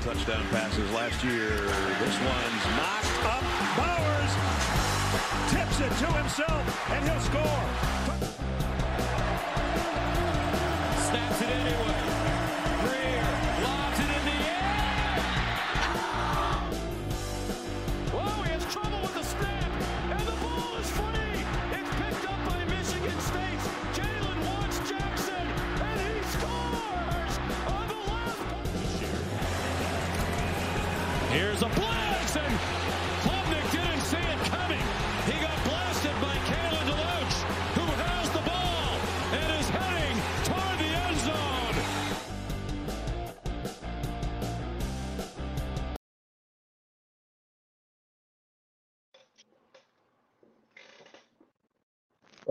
touchdown passes last year. This one's knocked up. Bowers tips it to himself, and he'll score.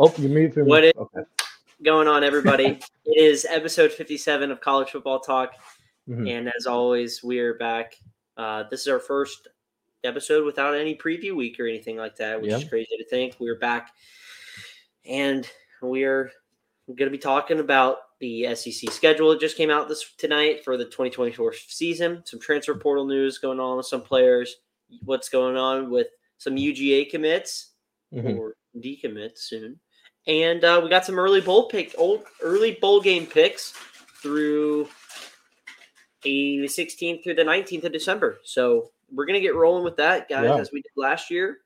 Oh, you muted for me. What is- okay. going on, everybody? it is episode 57 of College Football Talk. Mhm. And as always, we are back. Uh, this is our first episode without any preview week or anything like that, which is crazy to think. We're back. And we are going to be talking about the SEC schedule. It just came out this tonight for the 2024 season. Some transfer portal news going on with some players. What's going on with some UGA commits Mhm. or decommit soon. And uh, we got some early bowl pick, old early bowl game picks through the 16th through the 19th of December. So we're gonna get rolling with that, guys, Yeah. as we did last year.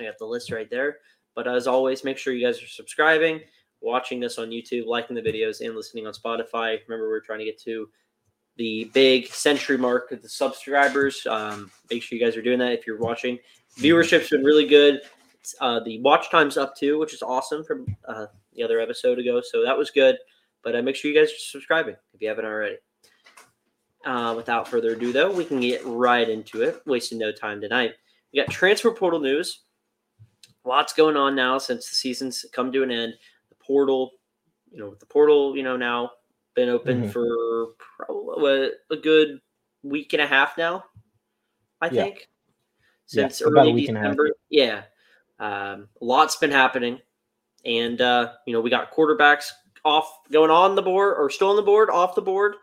I got the list right there. But as always, make sure you guys are subscribing, watching this on YouTube, liking the videos, and listening on Spotify. Remember, we're trying to get to the big century mark of the subscribers. Um, make sure you guys are doing that if you're watching. Viewership's been really good. Uh, the watch time's up too, which is awesome from uh, the other episode ago. So that was good. But uh, make sure you guys are subscribing if you haven't already. Uh, without further ado, though, we can get right into it. Wasting no time tonight. We got transfer portal news. Lots going on now since the season's come to an end. The portal, you know, the portal, you know, now been open Mhm. for probably a good week and a half now. I Yeah. think since a early week and a half. December. Yeah, um, a lot's been happening, and uh, you know we got quarterbacks off going on the board or still on the board, off the board,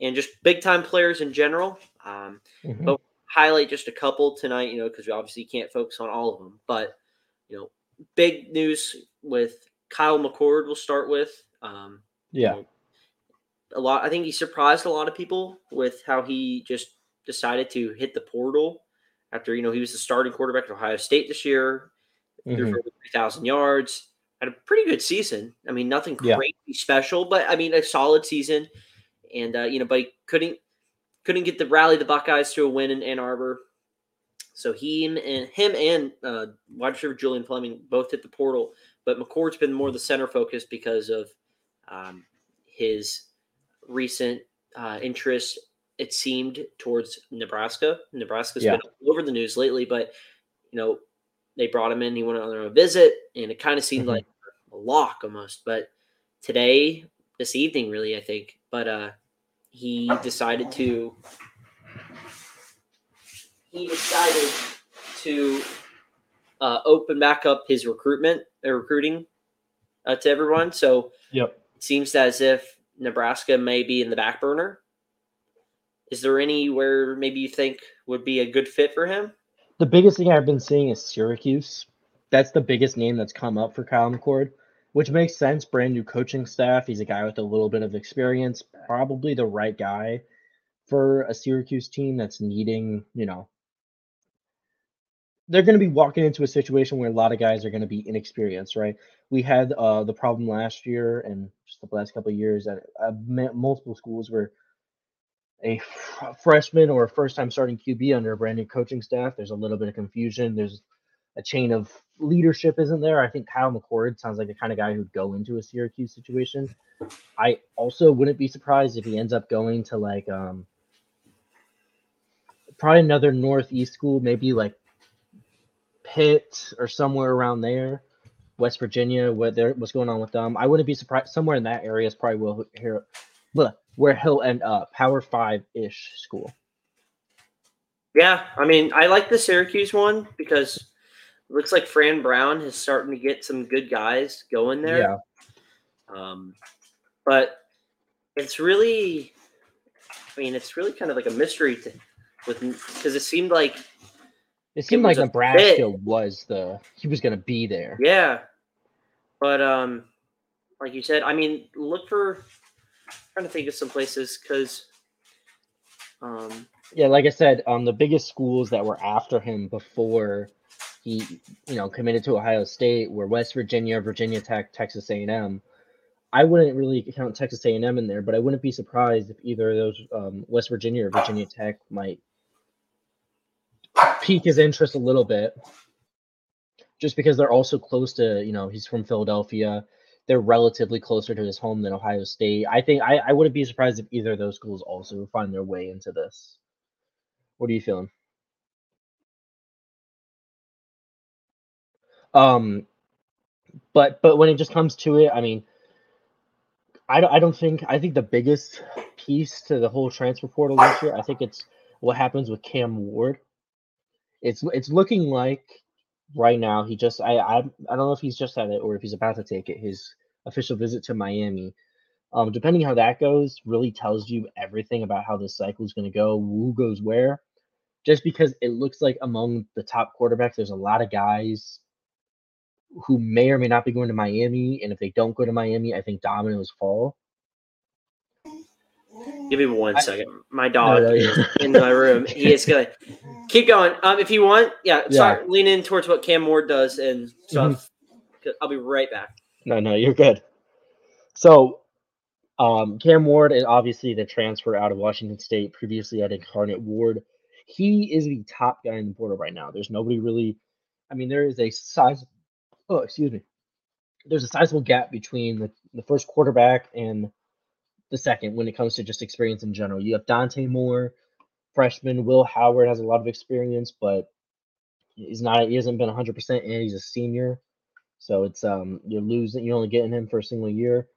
and just big time players in general. Um, Mhm. but highlight just a couple tonight, you know, because we obviously can't focus on all of them. But you know, big news with Kyle McCord. We'll start with. Um, Yeah. a lot. I think he surprised a lot of people with how he just decided to hit the portal after you know he was the starting quarterback at Ohio State this year, over three thousand yards, had a pretty good season. I mean, nothing Yeah. crazy special, but I mean a solid season. And uh, you know, but he couldn't couldn't get the rally the Buckeyes to a win in Ann Arbor. So he and him and uh, wide receiver Julian Fleming both hit the portal, but McCord's been more the center focus because of um, his recent uh, interest. It seemed towards Nebraska. Nebraska's Yeah. been all over the news lately, but you know they brought him in. He went on a visit, and it kind of seemed Mhm. like a lock almost. But today, this evening, really, I think. But uh, he decided to he decided to uh, open back up his recruitment uh, recruiting uh, to everyone. So Yep. it seems as if Nebraska may be in the back burner. Is there anywhere maybe you think would be a good fit for him? The biggest thing I've been seeing is Syracuse. That's the biggest name that's come up for Kyle McCord, which makes sense. Brand new coaching staff. He's a guy with a little bit of experience, probably the right guy for a Syracuse team that's needing, you know, they're going to be walking into a situation where a lot of guys are going to be inexperienced, right? We had uh, the problem last year and just the last couple of years at uh, multiple schools where a f- freshman or a first time starting QB under a brand new coaching staff, there's a little bit of confusion. There's a chain of leadership isn't there. I think Kyle McCord sounds like the kind of guy who'd go into a Syracuse situation. I also wouldn't be surprised if he ends up going to like um probably another northeast school, maybe like Pitt or somewhere around there, West Virginia, what what's going on with them. I wouldn't be surprised somewhere in that area is probably will but where he'll end up, power five ish school. Yeah, I mean, I like the Syracuse one because it looks like Fran Brown is starting to get some good guys going there. Yeah. Um, but it's really I mean, it's really kind of like a mystery to with because it seemed like It seemed was like Nebraska fit. was the he was going to be there. yeah, but um, like you said, I mean, look for trying to think of some places because um, Yeah, like I said, um, the biggest schools that were after him before he, you know, committed to Ohio State were West Virginia, Virginia Tech, Texas A&M. I wouldn't really count Texas A&M in there, but I wouldn't be surprised if either of those, um, West Virginia or Virginia Tech, might pique his interest a little bit, just because they're also close to, you know, he's from Philadelphia. They're relatively closer to his home than Ohio State. I think I, I wouldn't be surprised if either of those schools also find their way into this. What are you feeling? Um, but but when it just comes to it, I mean, I don't I don't think I think the biggest piece to the whole transfer portal this year, I think it's what happens with Cam Ward. It's it's looking like right now he just I I, I don't know if he's just had it or if he's about to take it his official visit to Miami. Um, depending how that goes, really tells you everything about how this cycle is going to go, who goes where. Just because it looks like among the top quarterbacks, there's a lot of guys who may or may not be going to Miami, and if they don't go to Miami, I think dominoes fall. Give me one I- second. My dog no, is yeah. in my room. He is gonna keep going. Um, if you want, yeah, Yeah. start lean in towards what Cam Ward does and stuff. 'Cause I'll be right back. No, no, you're good. So, um, Cam Ward is obviously the transfer out of Washington State, previously at Incarnate Word. He is the top guy in the portal right now. There's nobody really. I mean, there is a size. Oh, excuse me. There's a sizable gap between the, the first quarterback and the second when it comes to just experience in general. You have Dante Moore, freshman. Will Howard has a lot of experience, but he's not. He hasn't been 100, percent and he's a senior. So it's um you're losing. You're only getting him for a single year.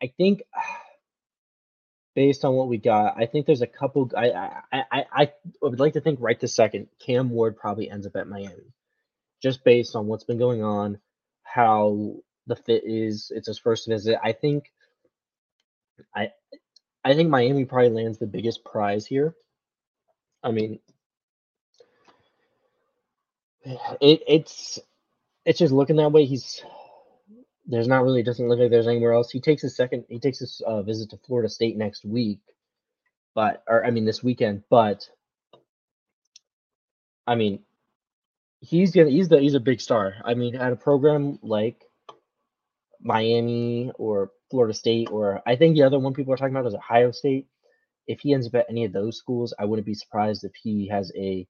I think based on what we got, I think there's a couple. I I I, I I would like to think right this second, Cam Ward probably ends up at Miami, just based on what's been going on, how the fit is. It's his first visit. I think. I I think Miami probably lands the biggest prize here. I mean, it it's it's just looking that way. He's there's not really doesn't look like there's anywhere else. He takes his second. He takes his uh, visit to Florida State next week, but or I mean this weekend. But I mean, he's gonna he's the he's a big star. I mean, at a program like Miami or Florida State, or I think the other one people are talking about is Ohio State. If he ends up at any of those schools, I wouldn't be surprised if he has a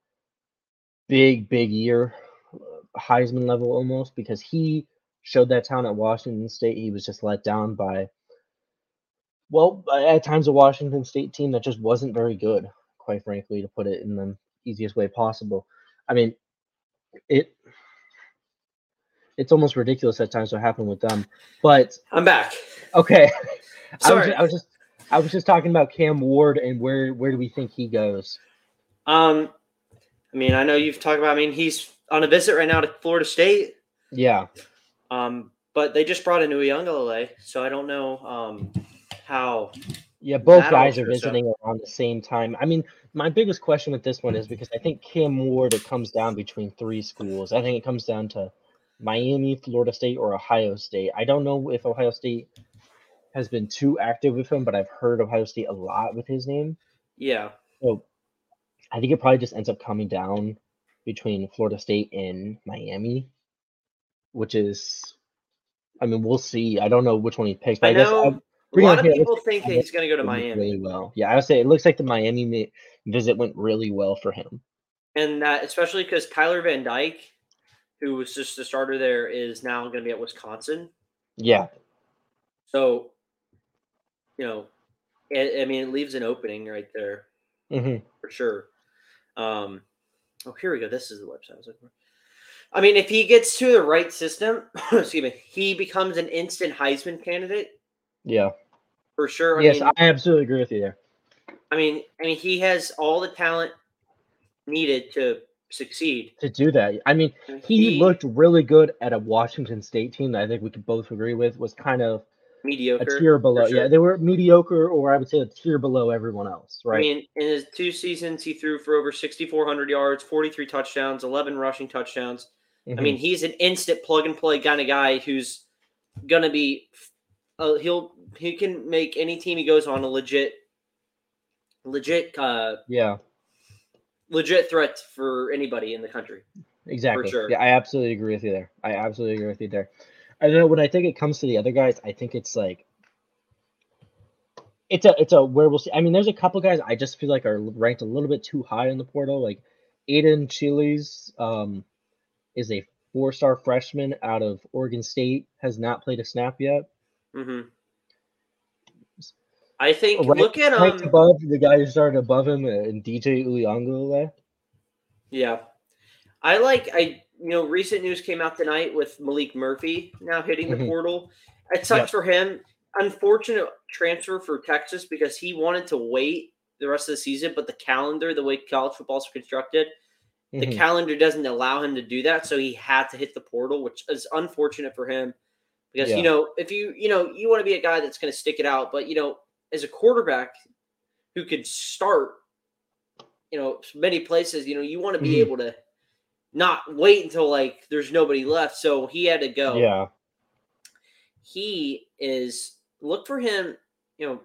big, big year, uh, Heisman level almost, because he showed that talent at Washington State. He was just let down by, well, at times a Washington State team that just wasn't very good, quite frankly, to put it in the easiest way possible. I mean, it it's almost ridiculous at times what happened with them. But I'm back. okay, I was, Sorry. I was just I was just talking about Cam Ward and where where do we think he goes? Um, I mean, I know you've talked about. I mean, he's on a visit right now to Florida State. Yeah, Um, but they just brought in Uiagalelei, so I don't know um how. yeah, both guys are so- visiting around the same time. I mean, my biggest question with this one is because I think Cam Ward it comes down between three schools. I think it comes down to Miami, Florida State, or Ohio State. I don't know if Ohio State has been too active with him, but I've heard Ohio State a lot with his name. Yeah, So I think it probably just ends up coming down between Florida State and Miami, which is, I mean, we'll see. I don't know which one he picks, but I I, guess know a lot of here, people think that he's going to go to Miami, really well. Yeah, I would say it looks like the Miami visit went really well for him. and that especially because Tyler Van Dyke, who was just the starter there, is now going to be at Wisconsin. Yeah, So, you know, I I mean, it leaves an opening right there. hmm for sure. Um, oh, here we go. This is the website I was looking for. I mean, if he gets to the right system, excuse me, he becomes an instant Heisman candidate yeah. for sure. I yes, mean, I absolutely agree with you there. I mean, I mean, he has all the talent needed to succeed. To do that, I mean, I mean, he looked really good at a Washington State team that I think we could both agree with was kind of mediocre, a tier below. sure. Yeah, they were mediocre, or I would say a tier below everyone else. Right. I mean, in his two seasons, he threw for over 6,400 yards, 43 touchdowns, 11 rushing touchdowns. I Mhm. mean, he's an instant plug and play kind of guy who's gonna be. Uh, he'll he can make any team he goes on a legit, legit, uh, yeah, legit threat for anybody in the country. exactly. sure. Yeah, I absolutely agree with you there. I absolutely agree with you there. I know when I think it comes to the other guys, I think it's like it's a it's a where we'll see. I mean, there's a couple guys I just feel like are ranked a little bit too high in the portal. Like Aidan Chiles um, is a four star freshman out of Oregon State, has not played a snap yet. hmm I think Ranked- look at um above the guy who started above him and DJ Uiagalelei. yeah, I like I you know recent news came out tonight with Maalik Murphy now hitting the Mhm. portal. It sucks for him. Unfortunate transfer for Texas because he wanted to wait the rest of the season, but the calendar, the way college football is constructed, the Mhm. calendar doesn't allow him to do that. So he had to hit the portal, which is unfortunate for him because Yeah. you know if you you know you want to be a guy that's going to stick it out, but you know as a quarterback who could start, you know many places, you know you want to be Mhm. able to not wait until like there's nobody left. So he had to go Yeah. he is look for him you know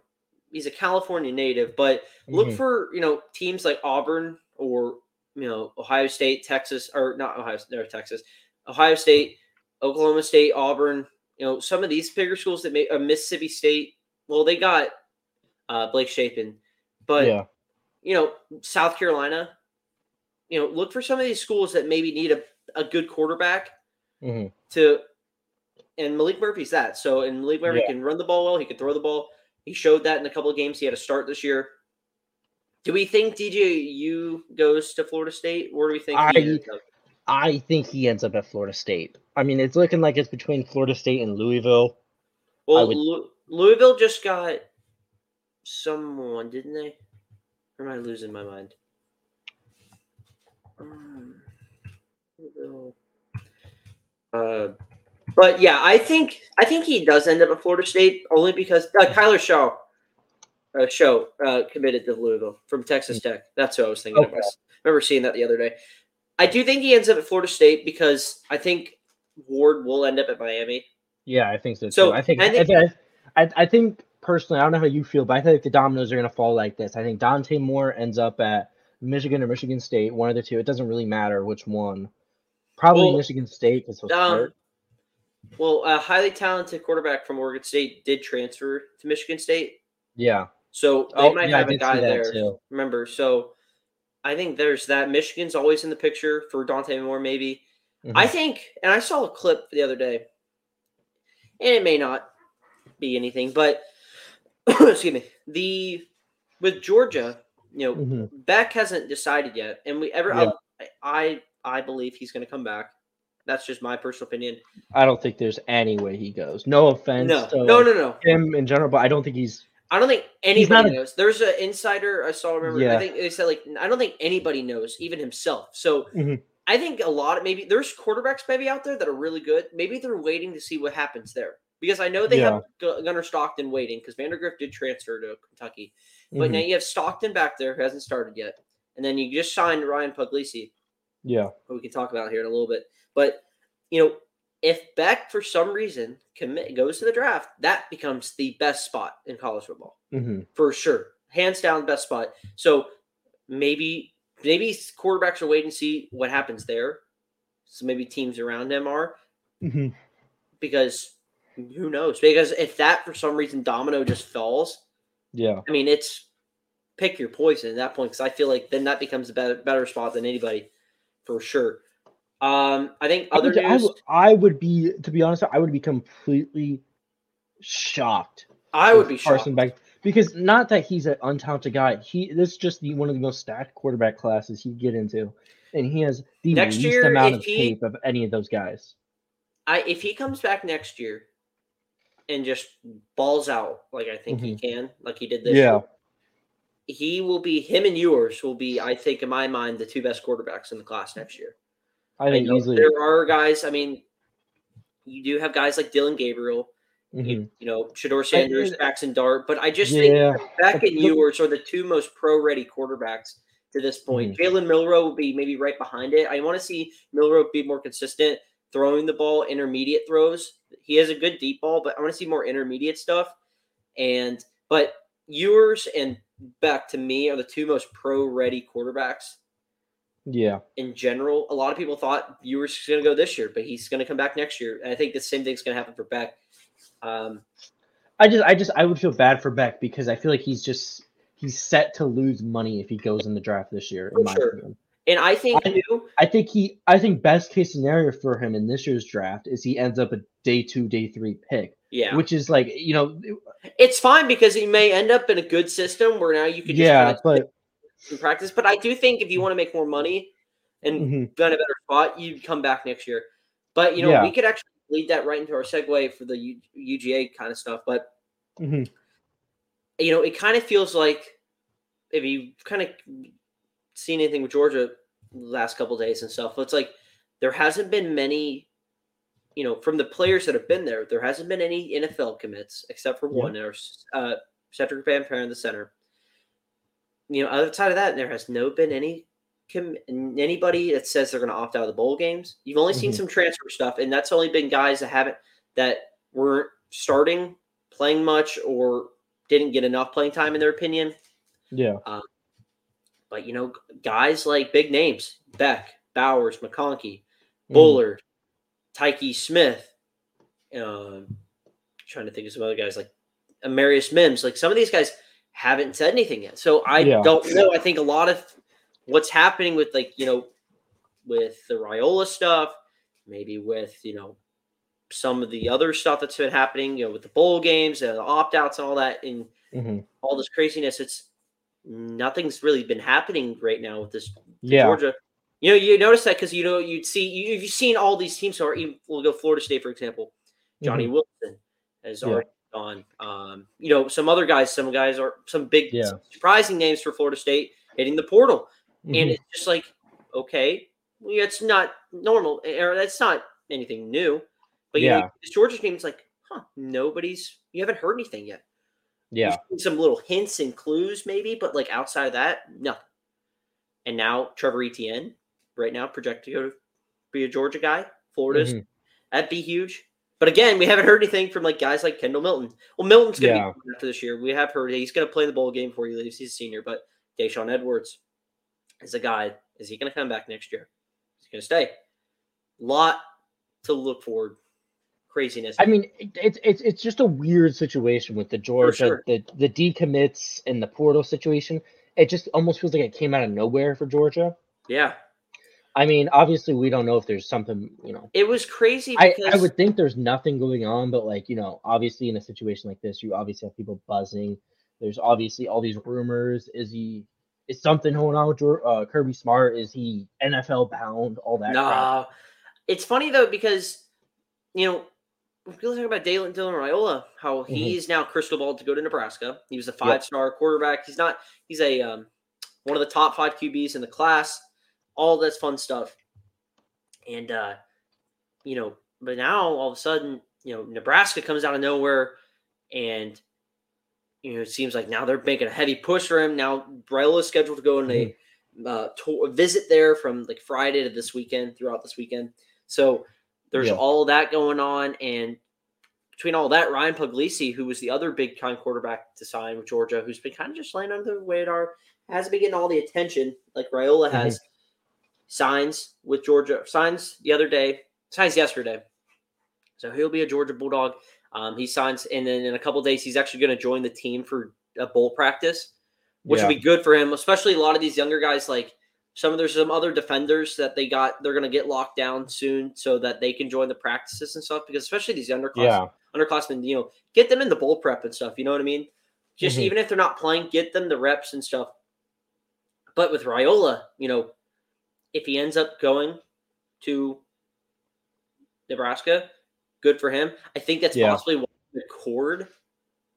he's a california native but look Mhm. for you know teams like auburn or you know ohio state texas or not ohio no, texas ohio state oklahoma state auburn you know some of these bigger schools that may uh, mississippi state well they got uh blake shapen but yeah. you know south carolina you know look for some of these schools that maybe need a, a good quarterback Mhm. to and Maalik Murphy's that. So and Maalik Murphy Yeah. can run the ball well, he can throw the ball. He showed that in a couple of games he had a start this year. Do we think DJU goes to Florida State? Where do we think I-? I think he ends up at Florida State. I mean, it's looking like it's between Florida State and Louisville. Well, would- Lou- Louisville just got someone, didn't they? Or am I losing my mind? Um, Uh, but yeah, I think I think he does end up at Florida State only because uh, Kyler Shaw, uh, Show uh, committed to Louisville from Texas Tech. That's what I was thinking. of. I remember seeing that the other day. I do think he ends up at Florida State because I think Ward will end up at Miami. Yeah, I think so too. So, I think I I, think- I, I think personally, I don't know how you feel, but I think the dominoes are going to fall like this. I think Dante Moore ends up at Michigan or Michigan State, one of the two. It doesn't really matter which one. Probably Well, Michigan State because he'll um, start. Well, a highly talented quarterback from Oregon State did transfer to Michigan State, Yeah. so they Oh, might yeah, have a guy there. too. Remember, so I think there's that. Michigan's always in the picture for Dante Moore, maybe. Mhm. I think, and I saw a clip the other day, and it may not be anything, but excuse me, the with Georgia, you know, Mhm. Beck hasn't decided yet, and we ever Yeah. I, I I believe he's going to come back. That's just my personal opinion. I don't think there's any way he goes. No offense No, to no, no, no. him in general, but I don't think he's. I don't think anybody a- knows. There's an insider I saw. Remember, I Yeah. think they said like I don't think anybody knows, even himself. So Mhm. I think a lot of maybe there's quarterbacks maybe out there that are really good. Maybe they're waiting to see what happens there because I know they have Gu- Gunnar Stockton waiting because Vandagriff did transfer to Kentucky, but Mhm. now you have Stockton back there who hasn't started yet, and then you just signed Ryan Puglisi, yeah. who we can talk about here in a little bit. But you know, if Beck for some reason commit goes to the draft, that becomes the best spot in college football hmm for sure, hands down best spot. So maybe maybe quarterbacks are waiting to see what happens there. So maybe teams around them are hmm because who knows? Because if that for some reason domino just falls, Yeah. I mean it's pick your poison at that point because I feel like then that becomes a better better spot than anybody for sure. Um, I think I other would, I, news. would, I would be, to be honest, I would be completely shocked. I would be shocked. Carson Beck because not that he's an untalented guy. He this is just the, one of the most stacked quarterback classes he'd get into, and he has the Next least year, amount of he- tape of any of those guys. I if he comes back next year and just balls out like I think he can, like he did this Mm-hmm. Yeah. year, he will be him and Ewers will be, I think, in my mind, the two best quarterbacks in the class next year. I think know easily. there are guys. I mean, you do have guys like Dillon Gabriel. Mhm. You know, Shedeur Sanders, it- Jackson Dart, but I just Yeah. think Beck and Ewers are the two most pro-ready quarterbacks to this point. Mm-hmm. Jalen Milrow will be maybe right behind it. I want to see Milrow be more consistent throwing the ball, intermediate throws. He has a good deep ball, but I want to see more intermediate stuff. And but Ewers and Beck to me are the two most pro-ready quarterbacks Yeah. in general. A lot of people thought Ewers was going to go this year, but he's going to come back next year. And I think the same thing's going to happen for Beck. Um, I just, I just, I would feel bad for Beck because I feel like he's just he's set to lose money if he goes in the draft this year. In my sure. opinion, and I think I- I think he, I think best case scenario for him in this year's draft is he ends up a day two, day three pick, yeah, which is like you know, it's fine because he may end up in a good system where now you could just yeah, but practice. But I do think if you want to make more money and mhm, be in a better spot, you'd come back next year. But you know, Yeah. we could actually lead that right into our segue for the U- UGA kind of stuff. But mhm. you know, it kind of feels like if you kind of seen anything with Georgia last couple days and stuff, it's like there hasn't been many, you know, from the players that have been there, there hasn't been any NFL commits except for Yeah. one. There's uh, Sedrick Van Pran, the center. You know, outside of that, there has no been any com- anybody that says they're going to opt out of the bowl games. You've only seen Mhm. some transfer stuff, and that's only been guys that haven't that weren't starting, playing much, or didn't get enough playing time in their opinion. yeah, But you know, guys like big names, Beck, Bowers, McConkey, Bullard, Tykee Smith, um, trying to think of some other guys like Amarius Mims. Like some of these guys haven't said anything yet. So I Yeah. don't know. I think a lot of what's happening with like, you know, with the Raiola stuff, maybe with, you know, some of the other stuff that's been happening, you know, with the bowl games and the opt outs and all that, and mhm. all this craziness. It's nothing's really been happening right now with this yeah, Georgia. You know, you notice that because you know you'd see you, you've seen all these teams. So even we'll go Florida State for example. Johnny mhm, Wilson has Yeah. already gone. Um, you know, some other guys, some guys are some big Yeah. surprising names for Florida State hitting the portal, and mhm. it's just like okay, well, it's not normal or that's not anything new. But you know, Yeah. this Georgia team is like, huh, nobody's you haven't heard anything yet. Yeah, some little hints and clues, maybe, but like outside of that, nothing. And now Trevor Etienne, right now, projected to go to be a Georgia guy. Florida's mhm. that'd be huge. But again, we haven't heard anything from like guys like Kendall Milton. Well, Milton's gonna Yeah. be after this year. We have heard he's gonna play the bowl game before he leaves. He's a senior, but Daijun Edwards is a guy. Is he gonna come back next year? He's gonna stay. Lot to look forward. Craziness. I mean, it, it's it's it's just a weird situation with the Georgia, sure. the the decommits and the portal situation. It just almost feels like it came out of nowhere for Georgia. yeah. I mean, obviously, we don't know if there's something, you know. It was crazy I, because I would think there's nothing going on, but like, you know, obviously in a situation like this, you obviously have people buzzing. There's obviously all these rumors. Is he is something going on with uh, Kirby Smart? Is he NFL bound? All that. No, it's funny though because you know we're talking about Dylan Dylan Raiola, how Mhm. he's now crystal ball to go to Nebraska. He was a five star quarterback. He's not. He's a um, one of the top five QBs in the class. All that's fun stuff. And uh, you know, but now all of a sudden, you know, Nebraska comes out of nowhere, and you know, it seems like now they're making a heavy push for him. Now Raiola is scheduled to go on a uh, tour, visit there from like Friday to this weekend, throughout this weekend. So there's Yeah. all that going on, and between all that, Ryan Puglisi, who was the other big time quarterback to sign with Georgia, who's been kind of just laying under the radar, hasn't been getting all the attention like Raiola has. Signs with Georgia, signs the other day, signs yesterday. So he'll be a Georgia Bulldog. Um, he signs, and then in a couple days, he's actually going to join the team for a bowl practice which Yeah. will be good for him, especially a lot of these younger guys. Like some of there's some other defenders that they got, they're gonna get locked down soon so that they can join the practices and stuff. Because especially these underclass, Yeah. underclassmen, you know, get them in the bowl prep and stuff. You know what I mean? Just Mhm. even if they're not playing, get them the reps and stuff. But with Raiola, you know, if he ends up going to Nebraska, good for him. I think that's Yeah. possibly why the cord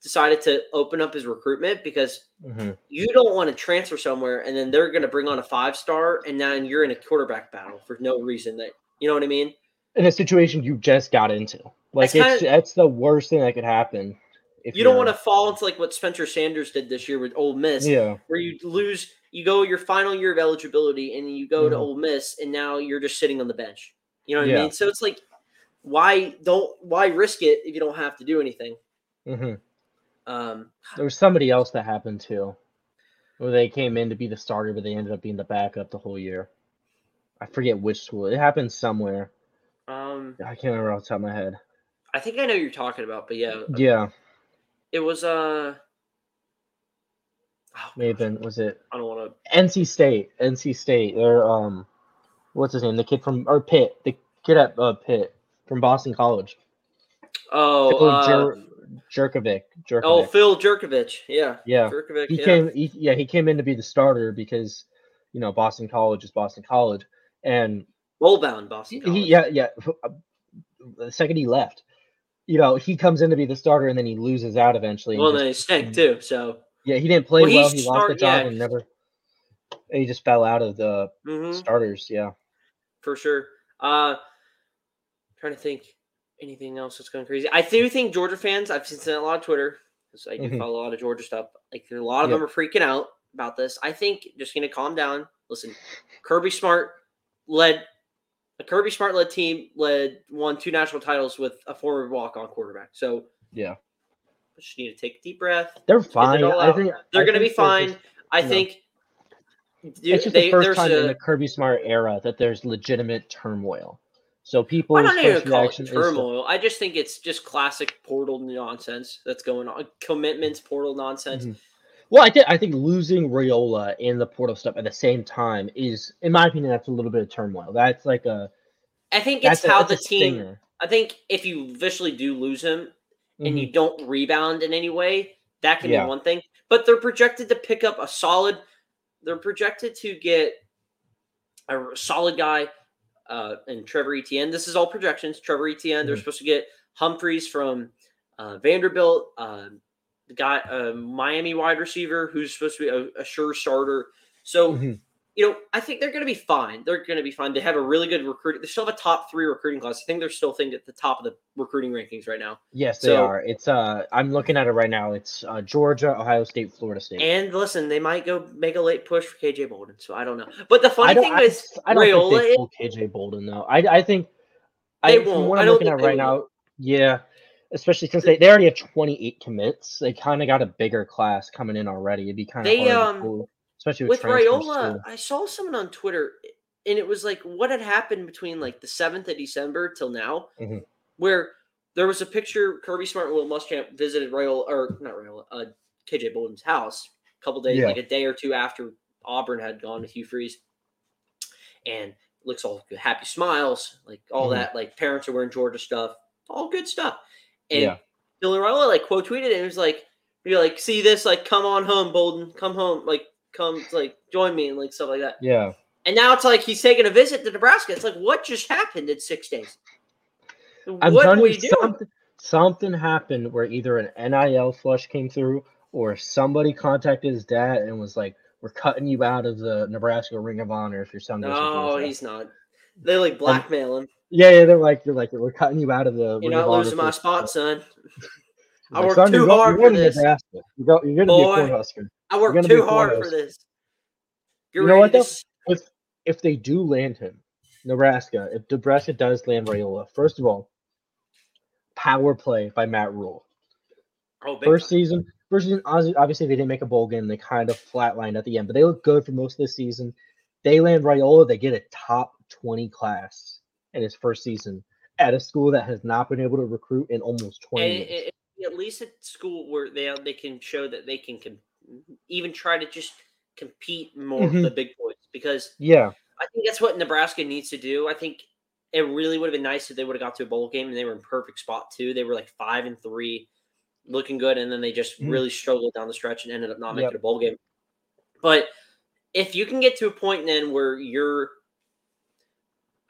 decided to open up his recruitment because Mhm. you don't want to transfer somewhere and then they're going to bring on a five star and then you're in a quarterback battle for no reason that you know what I mean? In a situation you just got into. Like That's it's kinda- that's the worst thing that could happen. If You don't want to fall into like what Spencer Sanders did this year with Ole Miss, Yeah. where you lose, you go your final year of eligibility, and you go to Mhm. Ole Miss, and now you're just sitting on the bench. You know what I mean? So it's like, why don't why risk it if you don't have to do anything? hmm Um, There was somebody else that happened too, where they came in to be the starter, but they ended up being the backup the whole year. I forget which school. It happened somewhere. um, I can't remember off the top of my head. I think I know you're talking about, but yeah, Yeah, it was uh, oh, may have been. Was it I don't want to. NC State? NC State. They're um, what's his name? The kid from or Pitt. The kid at uh, Pitt from Boston College. Oh, uh, Jer- Jurkovec. Jurkovec. oh, Phil Jurkovec. Yeah, yeah. Jurkovec. he yeah. came he, yeah he came in to be the starter because you know boston college is boston college and Roll bound Boston. he, College. yeah yeah uh, the second he left you know he comes in to be the starter and then he loses out eventually Well, then he stank too. So. yeah he didn't play Well, he well, he lost the job yeah. and never and he just fell out of the mhm. starters yeah for sure. Uh trying to think anything else that's going crazy. I do think Georgia fans, I've seen a lot on Twitter because I do Mhm. follow a lot of Georgia stuff. Like a lot of Yeah. them are freaking out about this. I think just gonna calm down. Listen, Kirby Smart led a Kirby Smart led team led won two national titles with a former walk on quarterback. So yeah just need to take a deep breath. they're fine i think They're I gonna be fine. just- I think it's just they- the first time in the kirby smart era that there's legitimate turmoil so people. I don't even first call it turmoil. I just think it's just classic portal nonsense that's going on. Commitments, portal nonsense. Mhm. Well, I think I think losing Raiola and the portal stuff at the same time is, in my opinion, that's a little bit of turmoil. That's like a I think it's a, how the team. stinger. I think if you visually do lose him and Mhm. you don't rebound in any way, that can Yeah. be one thing. But they're projected to pick up a solid. They're projected to get a solid guy uh, in Trevor Etienne. This is all projections. Trevor Etienne. They're Mhm. supposed to get Humphreys from uh, Vanderbilt. Um, the guy, uh, Miami wide receiver, who's supposed to be a, a sure starter. So Mhm. You know, I think they're going to be fine. They're going to be fine. They have a really good recruiting. They still have a top three recruiting class. I think they're still think at the top of the recruiting rankings right now. Yes, they are. It's uh, I'm looking at it right now. It's uh, Georgia, Ohio State, Florida State. And listen, they might go make a late push for KJ Bolden. So I don't know. But the funny thing I, is, I don't Raiola think they pull KJ Bolden though. I I think They I, won't. what I'm don't looking at right now, yeah. Especially since they, they already have 28 commits, they kind of got a bigger class coming in already. It'd be kind of They, um, especially with, with Raiola. I saw someone on Twitter, and it was like what had happened between like the seventh of December till now, Mhm. where there was a picture Kirby Smart and Will Muschamp visited Raiola or not Raiola, uh, KJ Bolden's house a couple days, Yeah. like a day or two after Auburn had gone to Hugh Freeze, and looks all good, happy smiles, like all Mhm. that, like parents are wearing Georgia stuff, all good stuff, and Yeah. Dylan Raiola like quote tweeted it and it was like, "You're like, see this, like, come on home, Bolden, come home, like, come, like, join me, and like stuff like that." Yeah. And now it's like he's taking a visit to Nebraska. It's like, what just happened in six days? I'm what telling we you, do? something, something happened where either an NIL flush came through or somebody contacted his dad and was like, "We're cutting you out of the Nebraska Ring of Honor if your son goes." No, Georgia." he's not. They like blackmail him. Yeah, yeah, they're like, they're like, we're cutting you out of the. You're not losing my spot, son. I like, worked "Son, too you're hard you're for this. Nebraska. You're, go, you're going to Boy. be a Cornhusker. I worked too hard for this. You're You know what, though? If if they do land him, Nebraska, if Nebraska does land Raiola, first of all, power play by Matt Rhule. Oh, First time. season, first season, obviously they didn't make a bowl game. They kind of flatlined at the end, but they look good for most of the season. They land Raiola, they get a top 20 class in his first season at a school that has not been able to recruit in almost 20 And years. it- it- at least at school where they they can show that they can com- even try to just compete more with Mhm. the big boys because yeah, I think that's what Nebraska needs to do. I think it really would have been nice if they would have got to a bowl game and they were in perfect spot too. They were like five and three, looking good, and then they just Mhm. really struggled down the stretch and ended up not making Yep. a bowl game. But if you can get to a point then where you're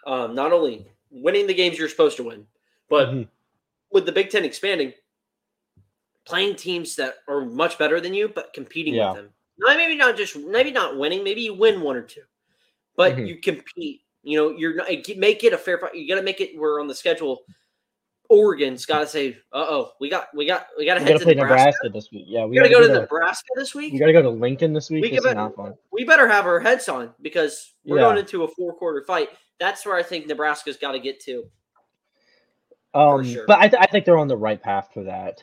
um, not only winning the games you're supposed to win, but Mhm. with the Big Ten expanding, playing teams that are much better than you, but competing Yeah. with them. Not maybe not just maybe not winning, maybe you win one or two, but Mhm. you compete. You know, you're not you make it a fair fight. You got to make it We're on the schedule, Oregon's got to say, "Uh oh, we got we got we got to head play Nebraska. Nebraska this week. Yeah, We got to go to to Nebraska this week. We gotta go to Lincoln this week. We This give is it- not fun. we better have our heads on because we're Yeah. going into a four quarter fight. That's where I think Nebraska's got to get to. Um, sure. but I, th- I think they're on the right path for that.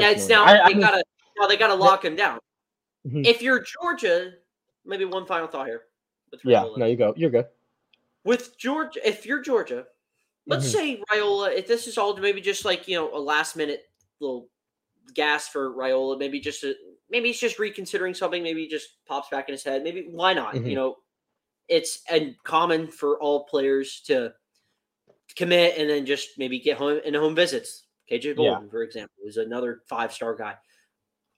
Yeah, it's now I- I they mean, gotta now they gotta lock him down. Mhm. If you're Georgia, maybe one final thought here. Yeah, no, you go. You're good. with Georgia, if you're Georgia, let's Mhm. say Raiola, if this is all maybe just like you know a last minute little gas for Raiola, maybe just a, maybe he's just reconsidering something, maybe he just pops back in his head, maybe why not? Mhm. You know, it's and common for all players to commit and then just maybe get home in home visits. KJ Yeah. For example, is another five star guy.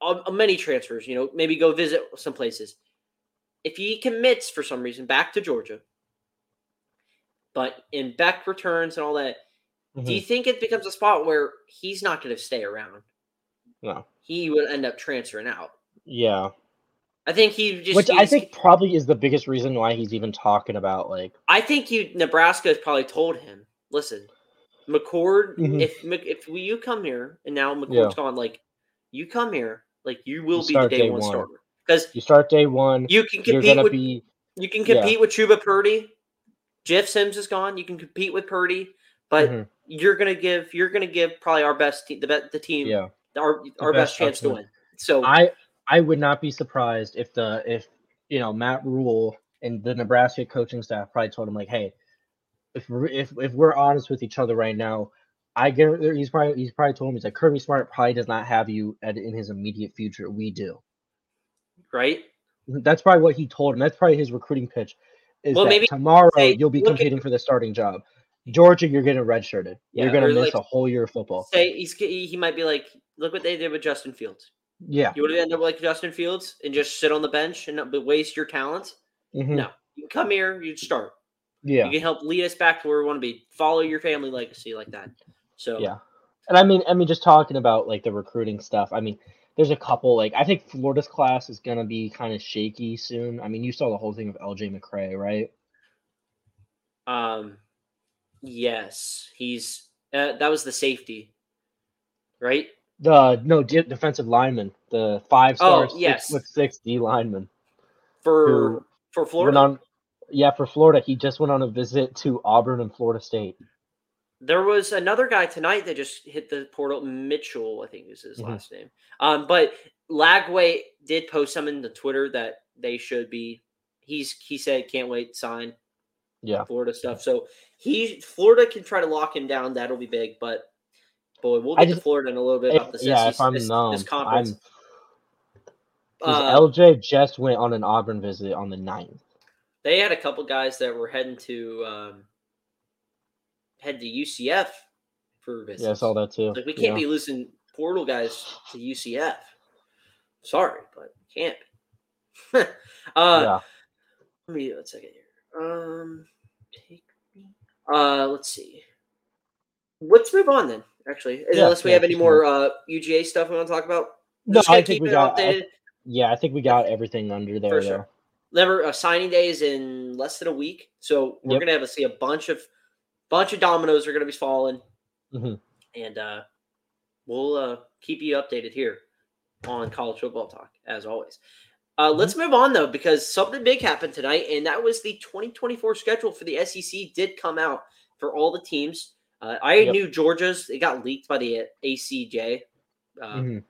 Uh, many transfers, you know, maybe go visit some places. If he commits for some reason back to Georgia, but in Beck returns and all that, do you Mhm. think it becomes a spot where he's not going to stay around? No. He would end up transferring out. Yeah, I think he just. which I think probably is the biggest reason why he's even talking about like. I think you Nebraska has probably told him, listen, McCord, Mhm. if if you come here and now McCord's Yeah. gone, like you come here, like you will You be the day, day one, one. starter because You start day one. you can compete with be you can yeah. compete with Chubba Purdy. Jeff Sims is gone. You can compete with Purdy, but Mhm. you're gonna give you're gonna give probably our best team the be- the team yeah. our our best best chance to win. So I I would not be surprised if the if you know Matt Rhule and the Nebraska coaching staff probably told him like, hey, if we're, if if we're honest with each other right now, I get he's probably he's probably told him he's like Kirby Smart probably does not have you at, in his immediate future. We do. right, That's probably what he told him. That's probably his recruiting pitch. Is Well, that maybe tomorrow say, you'll be look at- competing for the starting job. Georgia, you're getting redshirted. Yeah, you're gonna miss like- a whole year of football. say he's he he might be like, look what they did with Justin Fields. Yeah. You want to end up like Justin Fields and just sit on the bench and waste your talent? mhm, No, you come here, you start. Yeah. You can help lead us back to where we want to be. Follow your family legacy like that. So Yeah. And I mean, I mean, just talking about like the recruiting stuff. I mean, there's a couple. Like, I think Florida's class is gonna be kind of shaky soon. I mean, you saw the whole thing of LJ McCray, right? Um, yes, he's uh, that was the safety, right? The no de- defensive lineman, the five star, Oh, yes. six foot six D lineman. For for Went Florida, on, yeah, for Florida, he just went on a visit to Auburn and Florida State. there was another guy tonight that just hit the portal. Mitchell, I think is his Mhm. last name. Um, but Lagway did post something to Twitter that they should be. He's he said can't wait sign Yeah, Florida stuff. So he Florida can try to lock him down. That'll be big. But boy, we'll get to Florida in a little bit If- about this. yeah. If I'm this, numb, this conference. I'm. Uh, LJ just went on an Auburn visit on the 9th. They had a couple guys that were heading to um, head to UCF for visits. Yeah, I saw that too. Like we can't yeah. be losing portal guys to UCF. Sorry, but can't. Uh, yeah. Let me one second here. Um, take me. Uh, let's see. Let's move on then. Actually, Yeah, unless we yeah, have any more uh, UGA stuff we want to talk about. No, I think we got. I- yeah, I think we got everything under there. For sure. Never uh, signing day is in less than a week, so we're Yep. gonna have to see a bunch of bunch of dominoes are gonna be falling, Mhm. and uh, we'll uh, keep you updated here on college football talk as always. Uh, Mm-hmm. Let's move on though because something big happened tonight, and that was the 2024 schedule for the SEC did come out for all the teams. Uh, I Yep. knew Georgia's it got leaked by the ACJ, uh, Mhm.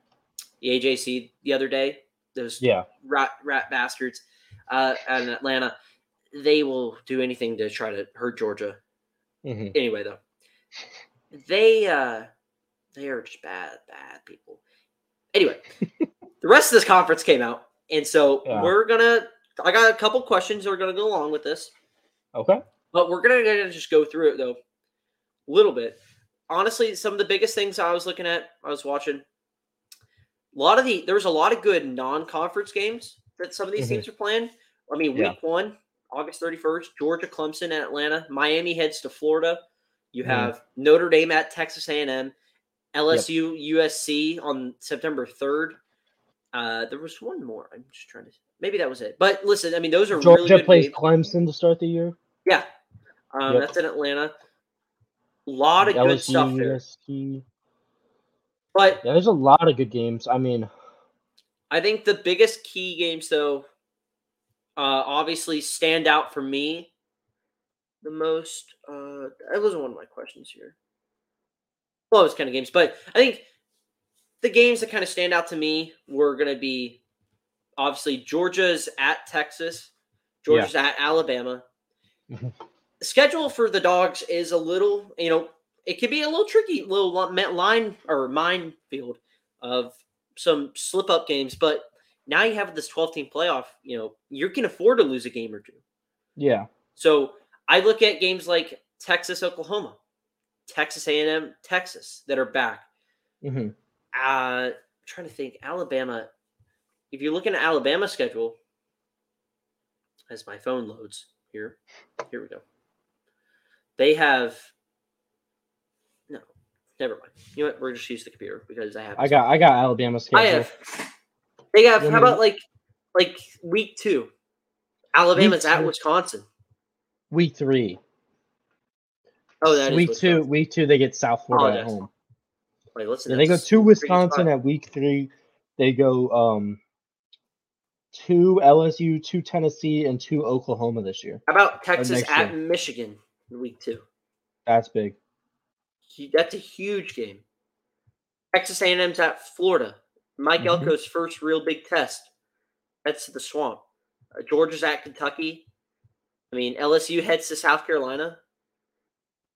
the AJC the other day. Those Yeah. rat rat bastards uh, in Atlanta. They will do anything to try to hurt Georgia. hmm Anyway, though, they uh, they are just bad, bad people. Anyway, the rest of this conference came out, and so Yeah. we're gonna. I got a couple questions that are gonna go along with this, Okay. but we're gonna, gonna just go through it though, a little bit. Honestly, some of the biggest things I was looking at, I was watching. A lot of the there was a lot of good non-conference games that some of these Mhm. teams are playing. I mean, Yeah. week one, August 31st, Georgia, Clemson, and Atlanta. Miami heads to Florida. You Mhm. have Notre Dame at Texas A&M, LSU, USC on September 3rd. Uh, there was one more. I'm just trying to. Maybe that was it. But listen, I mean, those are Georgia really good plays games. Clemson to start the year. Yeah, um, Yep. that's in Atlanta. A lot of good stuff there. USC. But Yeah, there's a lot of good games. I mean, I think the biggest key games, though, uh, obviously stand out for me the most. Uh, that wasn't one of my questions here. Well, it was kind of games, but I think the games that kind of stand out to me were going to be obviously Georgia's at Texas, Georgia's at Alabama. Mhm. The schedule for the dogs is a little, you know, it could be a little tricky, little line or minefield of some slip up games, but now you have this 12 team playoff, you know, you can afford to lose a game or two. yeah, So I look at games like Texas, Oklahoma, Texas A&M, Texas that are back. hmm Uh, trying to think, Alabama. If you're looking at Alabama schedule, as my phone loads here, here we go. They have never mind. You know what? We're just use the computer because I have. I got I got Alabama schedule. I have. They have. How about like like week two? Alabama's at two. Wisconsin. week three. Oh, that is week two. Week two, they get South Florida at home. Wait, listen. Yeah, they go to Wisconsin at week three. They go um to LSU, to Tennessee, and to Oklahoma this year. How about Texas at year. Michigan in week two? That's big. That's a huge game. Texas A&M's at Florida. Mike Mhm. Elko's first real big test. That's the swamp. Uh, Georgia's at Kentucky. I mean, LSU heads to South Carolina.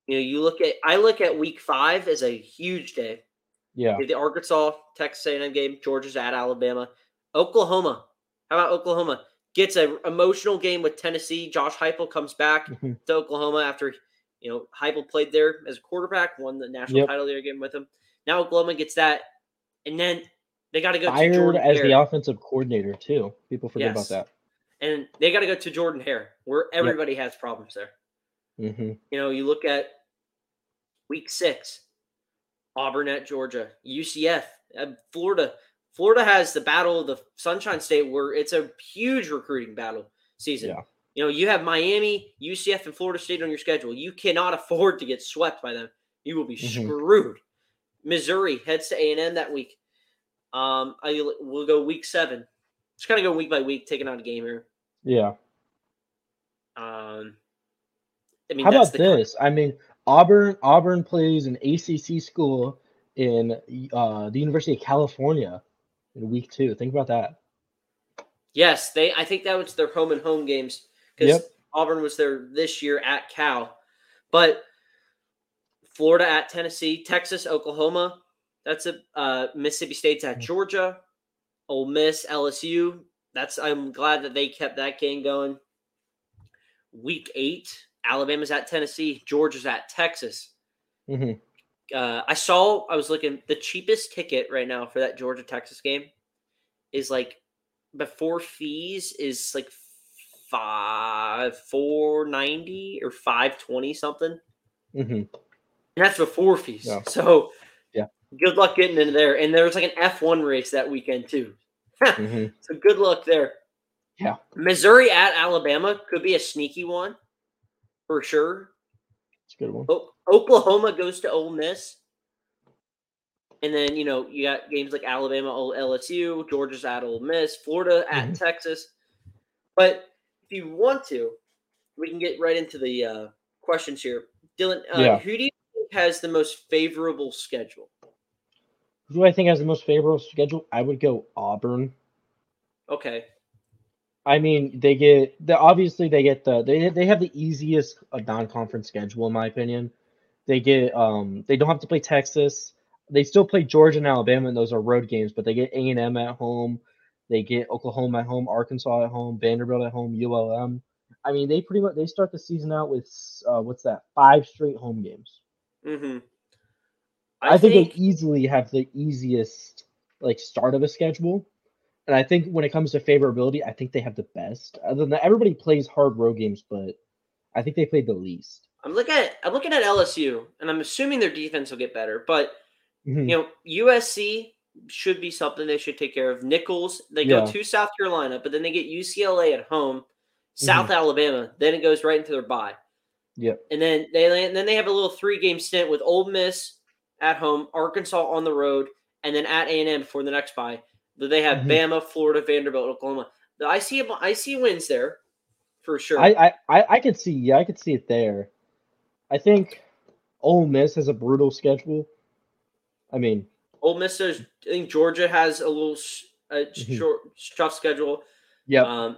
You know, you look at I look at week five as a huge day. Yeah. The Arkansas Texas A&M game. Georgia's at Alabama. Oklahoma. How about Oklahoma gets an emotional game with Tennessee? Josh Heupel comes back Mhm. to Oklahoma after you know Heupel played there as a quarterback, won the national Yep. title there again with him. Now Oklahoma gets that, and then they got to go to Jordan as Hare, the offensive coordinator too. People forget Yes. about that. and they got to go to Jordan Hare, where everybody has problems there. that. hmm You know, you look at week six, Auburn at Georgia, UCF, uh, Florida. Florida has the battle of the Sunshine State, where it's a huge recruiting battle season. Yeah. You know, you have Miami, UCF, and Florida State on your schedule. You cannot afford to get swept by them. You will be Mhm. screwed. Missouri heads to A and M that week. Um, I will go week seven. Just kind of go week by week, taking out a game here. Yeah. Um, I mean, How about this? I mean, Auburn Auburn plays an ACC school in uh, the University of California in week two. Think about that. Yes, they. I think that was their home and home games because Yep. Auburn was there this year at Cal, but Florida at Tennessee, Texas, Oklahoma. That's a uh, Mississippi State's at. Georgia, Ole Miss, LSU. That's I'm glad that they kept that game going. Week eight, Alabama's at Tennessee, Georgia's at Texas. hmm uh, I saw I was looking the cheapest ticket right now for that Georgia Texas game is like before fees is like five four ninety or five twenty something. hmm And that's before fees. Yeah. So Yeah. good luck getting into there. And there was like an F one race that weekend too. hmm So good luck there. Yeah. Missouri at Alabama could be a sneaky one for sure. It's a good one. O- Oklahoma goes to Ole Miss. And then, you know, you got games like Alabama, LSU, Georgia's at Ole Miss, Florida at Mhm. Texas. But if you want to, we can get right into the uh, questions here. Dylan, uh, Yeah. who do you think has the most favorable schedule? Who do I think has the most favorable schedule? I would go Auburn. Okay. I mean, they get the obviously they get the they they have the easiest uh, non-conference schedule in my opinion. They get um they don't have to play Texas. They still play Georgia and Alabama, and those are road games, but they get A and M at home. They get Oklahoma at home, Arkansas at home, Vanderbilt at home, ULM. I mean, they pretty much they start the season out with uh, what's that? Five straight home games. Mm-hmm. I, think, they easily have the easiest like start of a schedule. And I think when it comes to favorability, I think they have the best. Other than that, everybody plays hard road games, but I think they played the least. I'm looking at I'm looking at LSU, and I'm assuming their defense will get better. But Mhm. you know, USC should be something they should take care of. Nicholls, they Yeah. go to South Carolina, but then they get UCLA at home, South Alabama, then it goes right into their bye. Yep. And then they and then they have a little three game stint with Ole Miss at home, Arkansas on the road, and then at A and M before the next bye. They have Mhm. Bama, Florida, Vanderbilt, Oklahoma. I see I see wins there for sure. I, I, I, I could see, yeah, I could see it there. I think Ole Miss has a brutal schedule. I mean, Ole Miss says I think Georgia has a little s- a Mhm. short tough schedule. yeah, Um,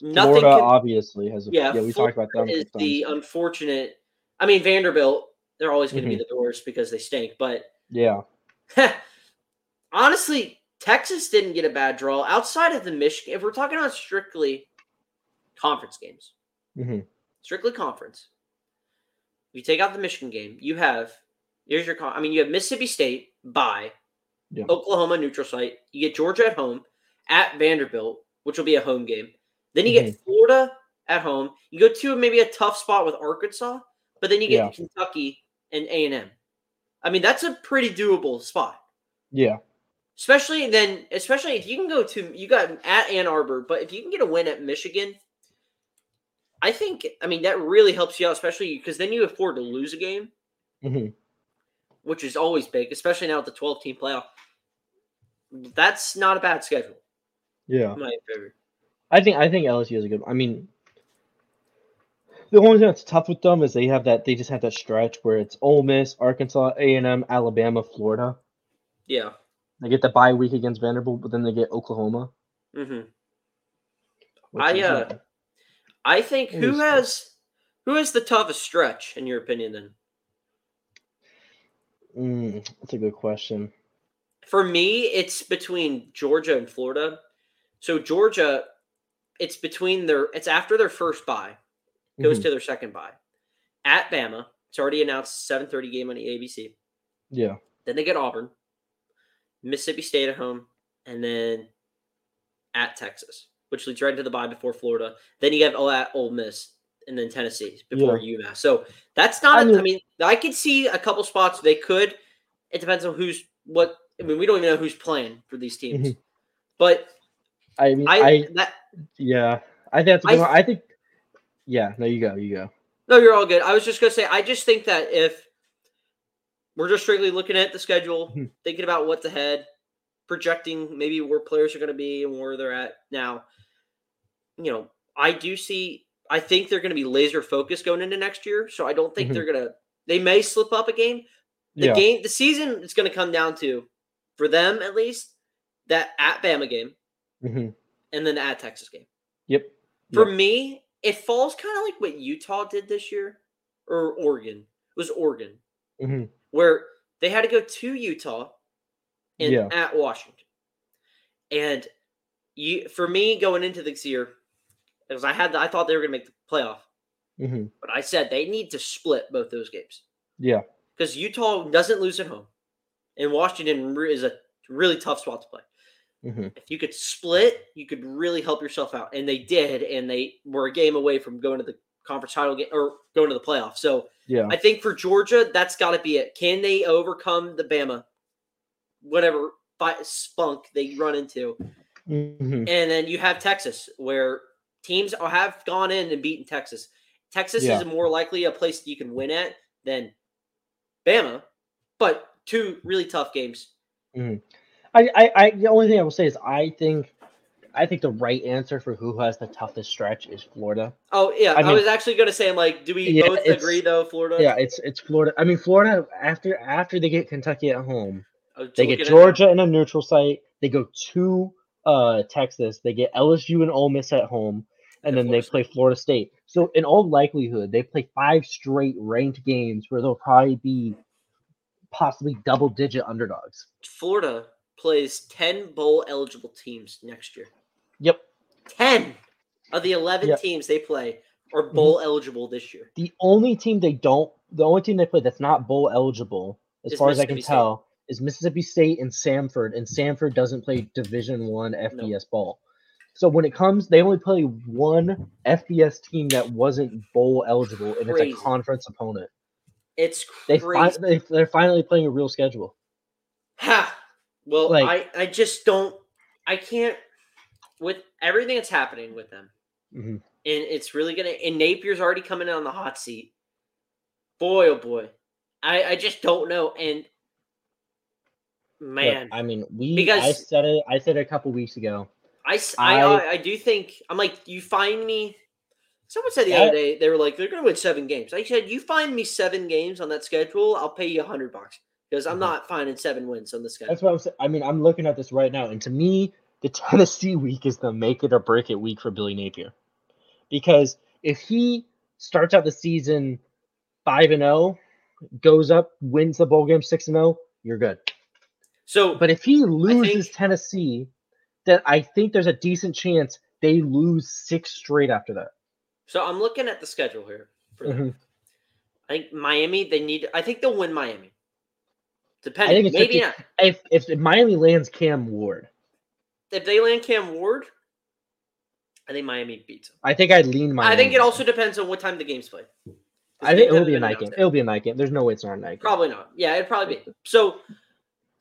nothing Florida can, obviously has. A, yeah, yeah, we Florida talked about them. is a the unfortunate. I mean Vanderbilt, they're always going to Mhm. be the worst because they stink. But Yeah, honestly, Texas didn't get a bad draw outside of the Michigan. If we're talking about strictly conference games, mm-hmm. strictly conference. If you take out the Michigan game, you have here's your. I mean, you have Mississippi State by Yeah. Oklahoma neutral site. You get Georgia at home at Vanderbilt, which will be a home game. Then you get Florida at home. You go to maybe a tough spot with Arkansas, but then you get Yeah. Kentucky and A and M. I mean, that's a pretty doable spot. yeah, Especially then, especially if you can go to you got at Ann Arbor, but if you can get a win at Michigan, I think I mean that really helps you out, especially because then you afford to lose a game, Mhm. Which is always big, especially now with the 12 team playoff. That's not a bad schedule, yeah. my favor. I think I think LSU is a good. I mean, the only thing that's tough with them is they have that they just have that stretch where it's Ole Miss, Arkansas, A and M, Alabama, Florida. Yeah. They get the bye week against Vanderbilt, but then they get Oklahoma. hmm I, uh, know, I think who Always- has who has the toughest stretch in your opinion? Then mm, that's a good question. for me, it's between Georgia and Florida. So Georgia, it's between their it's after their first buy, goes Mhm. to their second buy. At Bama, it's already announced 7:30 game on the ABC. Yeah, Then they get Auburn, Mississippi State at home, and then at Texas, which leads right into the bye before Florida. Then you have oh, at Ole Miss, and then Tennessee before UMass. So that's not. I mean- I mean, I could see a couple spots they could. It depends on who's what. I mean, we don't even know who's playing for these teams, Mhm. but I mean, I, I, that yeah, I think that's I. I think, yeah. No, you go, you go. no, you're all good. I was just gonna say, I just think that if we're just strictly looking at the schedule, Mhm. thinking about what's ahead, projecting maybe where players are going to be and where they're at now, you know, I do see. I think they're going to be laser focused going into next year. So I don't think Mhm. they're going to. They may slip up a game. The yeah, game, the season is going to come down to, for them at least, that at Bama game hmm and then the at Texas game. yep, For Yep. me, it falls kind of like what Utah did this year, or Oregon. It was Oregon, hmm where they had to go to Utah and Yeah. at Washington. And you, for me, going into this year, because I had, the, I thought they were going to make the playoff, hmm but I said they need to split both those games yeah, because Utah doesn't lose at home, and Washington is a really tough spot to play. hmm if you could split, you could really help yourself out. And they did, and they were a game away from going to the conference title game or going to the playoffs. So yeah, I think for Georgia, that's got to be it. Can they overcome the Bama, whatever spunk they run into? hmm And then you have Texas, where teams have gone in and beaten Texas. Texas Yeah. is more likely a place that you can win at than Bama, but two really tough games. I, I, I, the only thing I will say is I think, I think the right answer for who has the toughest stretch is Florida. Oh yeah, I, I mean- was actually going to say, I'm like, do we Yeah, both agree though, Florida? Yeah, it's it's Florida. I mean, Florida after after they get Kentucky at home, I they get Georgia in a neutral site. They go to uh Texas. They get LSU and Ole Miss at home, and then they play Florida State. So in all likelihood, they play five straight ranked games where they'll probably be possibly double digit underdogs. Florida plays 10 bowl eligible teams next year. Yep. 10 of the 11 Yep. teams they play are Mm-hmm. bowl eligible this year. The only team they don't, the only team they play that's not bowl eligible, as Is far as I can State. tell, is Mississippi State and Samford, and Samford doesn't play Division One FBS ball. So when it comes, they only play one FBS team that wasn't bowl eligible, and Crazy. it's a conference opponent. It's They, crazy. fi- they they're finally playing a real schedule. Ha! Well, Like- I, I just don't, I can't, with everything that's happening with them, Mhm. and it's really going to, and Napier's already coming in on the hot seat. boy, oh boy, I I just don't know. And Look, man, I mean, we. because I said it. I said it a couple weeks ago. I, I, I- I, I do think I'm like you find me. Someone said the I- other day they were like they're going to win seven games. I said you find me seven games on that schedule, I'll pay you a hundred bucks because I'm Mhm. not finding seven wins on the schedule. That's what I'm saying. I mean, I'm looking at this right now, and to me, the Tennessee week is the make it or break it week for Billy Napier, because if he starts out the season five and zero, goes up, wins the bowl game six and zero, you're good. So, But if he loses think- Tennessee, then I think there's a decent chance they lose six straight after that. so I'm looking at the schedule here. Mhm. I think Miami. They need. I think they'll win Miami. Depending, maybe 50 not. If if Miami lands Cam Ward, If they land Cam Ward, I think Miami beats them. I think I'd lean Miami. I think it also depends on what time the game's played. I think it'll be a night game. It'll be a night game. There's no way it's not a night game. Probably not. Yeah, it'd probably be. So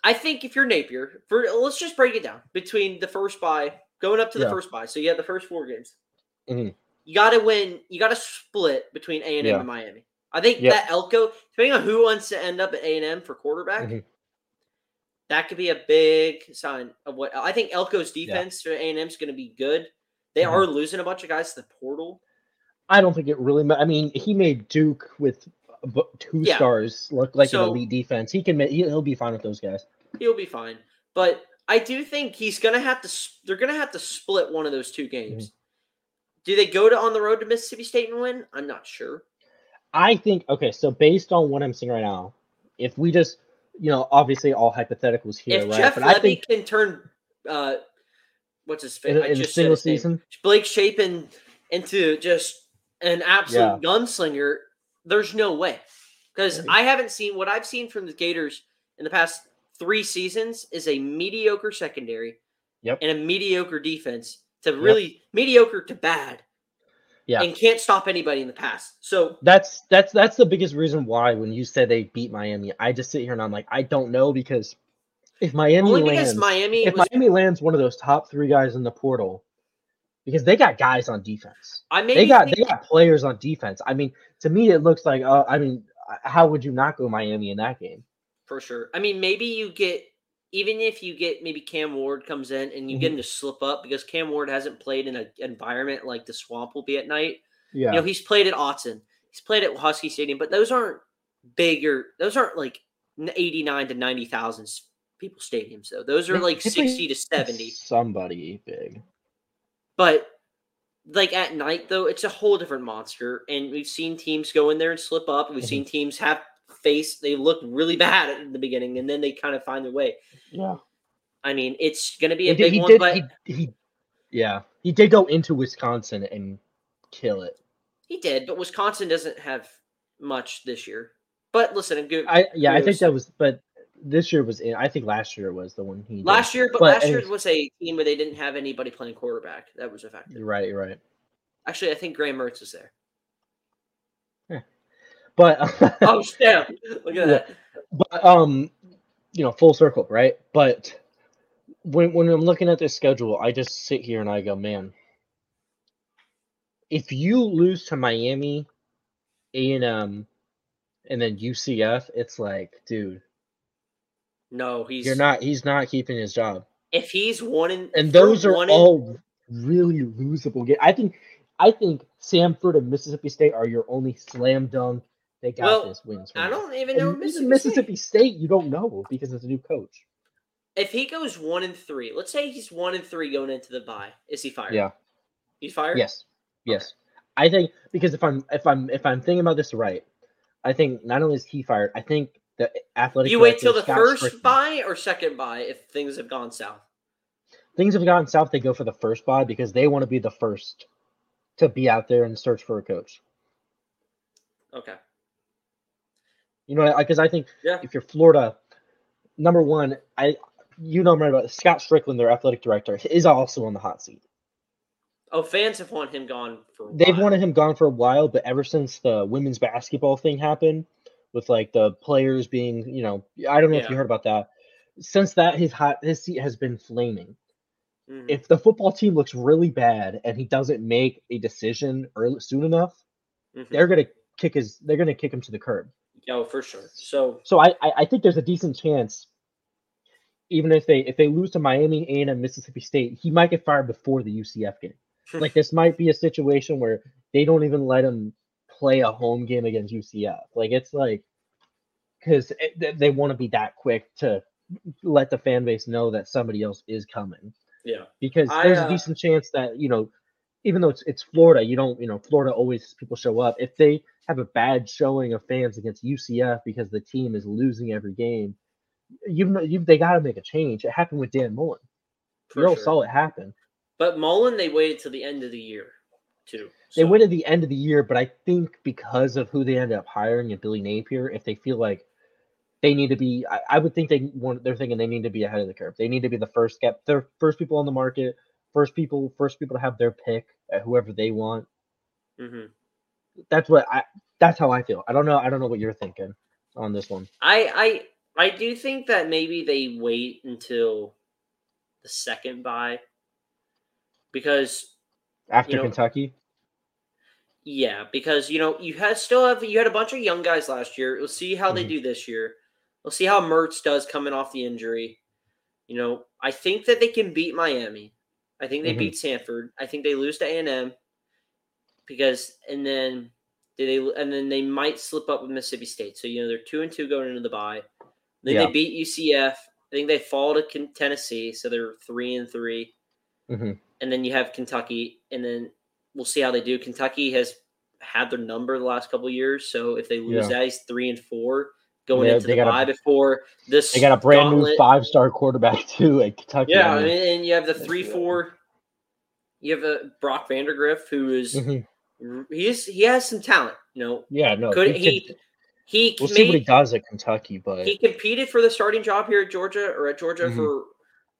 I think if you're Napier, for let's just break it down between the first buy going up to the Yeah. first buy. So you have the first four games. Mhm. You got to win. You got to split between A and M and Miami. I think Yep. that Elko, depending on who wants to end up at A and M for quarterback, Mhm. that could be a big sign of what I think. Elko's defense for A and M is going to be good. They Mhm. are losing a bunch of guys to the portal. I don't think it really. I mean, he made Duke with two Yeah. stars look like So- an elite defense. He can. He'll be fine with those guys. He'll be fine. But I do think he's gonna have to. They're gonna have to split one of those two games. Do they go to on the road to Mississippi State and win? I'm not sure. I think. Okay, so based on what I'm seeing right now, if we just, you know, obviously all hypotheticals here, if right? Jeff but I think can turn, uh, what's his face? in, in a just single season, Blake Shapen into just an absolute Yeah. gunslinger. There's no way because. I haven't seen what I've seen from the Gators in the past three seasons is a mediocre secondary Yep. and a mediocre defense to really mediocre to bad. Yeah. And can't stop anybody in the past. So that's that's that's the biggest reason why when you said they beat Miami, I just sit here and I'm like, I don't know because if Miami lands, Miami if was Miami lands one of those top three guys in the portal, because they got guys on defense. I mean, they got they got players on defense. I mean, to me, it looks like. Uh, I mean, how would you not go Miami in that game? for sure. I mean, maybe you get even if you get maybe Cam Ward comes in and you Mm-hmm. get him to slip up because Cam Ward hasn't played in an environment like the swamp will be at night. Yeah, You know, he's played at Autzen, he's played at Husky Stadium, but those aren't bigger. Those aren't like eighty nine to ninety thousand people stadiums though. Those are like sixty to seventy. Somebody big. But like at night though, it's a whole different monster. And we've seen teams go in there and slip up. We've seen mm-hmm. teams have face they look really bad at the beginning and then they kind of find their way. Yeah, I mean, it's going to be a he did. big He one, did but he, he, yeah, he did go into Wisconsin and kill it. he did. But Wisconsin doesn't have much this year. But listen, good I yeah, I think that was, but this year was. in I think last year was the one he did. last year, but, But last year was a team where they didn't have anybody playing quarterback. That was effective. You're right. Right. Actually, I think Graham Mertz is there. Yeah. But Oh, snap! Look at that. but um you know full circle right but when when i'm looking at this schedule i just sit here and i go man if you lose to miami a&m and then ucf it's like dude No, he's you're not he's not keeping his job If he's one in, and those are in- all really losable games i think i think samford and mississippi state are your only slam dunk they got Well, this wins for I don't even know And Mississippi, mississippi State. state you don't know because it's a new coach If he goes one and three, let's say he's one and three going into the bye, is he fired? yeah he's fired. Yes, yes. I think because if I'm if I'm if I'm thinking about this right, I think not only is he fired, I think the athletic. You wait till the Scott first Stricklin- bye or second buy if things have gone south. Things have gone south. They go for the first buy because they want to be the first to be out there and search for a coach. Okay. You know, I because I think Yeah. if you're Florida, number one, I you know I'm right about Scott Stricklin, their athletic director, is also on the hot seat. Oh, fans have wanted him gone for. A They've wanted him gone for a while, but ever since the women's basketball thing happened, with like the players being, you know, I don't know if you heard about that. Since that, his hot his seat has been flaming. Mhm. If the football team looks really bad and he doesn't make a decision early soon enough, Mhm. they're gonna kick his they're gonna kick him to the curb. Yo, for sure. So So I I, think there's a decent chance, even if they if they lose to Miami A and Mississippi State, he might get fired before the UCF game. like this might be a situation where they don't even let him play a home game against UCF. Like it's like because they, they want to be that quick to let the fan base know that somebody else is coming yeah, because I, there's uh, a decent chance that you know even though it's it's Florida, you don't you know Florida always people show up. If they have a bad showing of fans against UCF because the team is losing every game, you know you they got to make a change. It happened with Dan Mullen. for We all sure. saw it happen. But Mullen, they waited till the end of the year too. They So- went at the end of the year, but I think because of who they ended up hiring and Billy Napier, if they feel like they need to be, I, I would think they want. They're thinking they need to be ahead of the curve. They need to be the first get, their first people on the market, first people, first people to have their pick at whoever they want. Mhm. That's what I. That's how I feel. I don't know. I don't know what you're thinking on this one. I I I do think that maybe they wait until the second bye because After You know- Kentucky, yeah, because you know you had still have you had a bunch of young guys last year. We'll see how they Mhm. do this year. We'll see how Mertz does coming off the injury. You know, I think that they can beat Miami. I think they Mhm. beat Samford. I think they lose to A and M because and then they and then they might slip up with Mississippi State. So you know they're two and two going into the bye. Then Yeah. they beat UCF. I think they fall to Tennessee, so they're three and 3 Mhm. And then you have Kentucky, and then we'll see how they do. Kentucky has had their number the last couple of years, so if they lose Yeah. that, he's three and four going Yeah, into the got a- bye before this. they got a brand new five star quarterback too at Kentucky. Yeah, I mean, and you have the three four. You have a Brock Vandagriff who is mhm. he's he has some talent. You know, yeah, no, could he he could- he we'll see what he does at Kentucky, but he competed for the starting job here at Georgia or at Georgia Mhm. for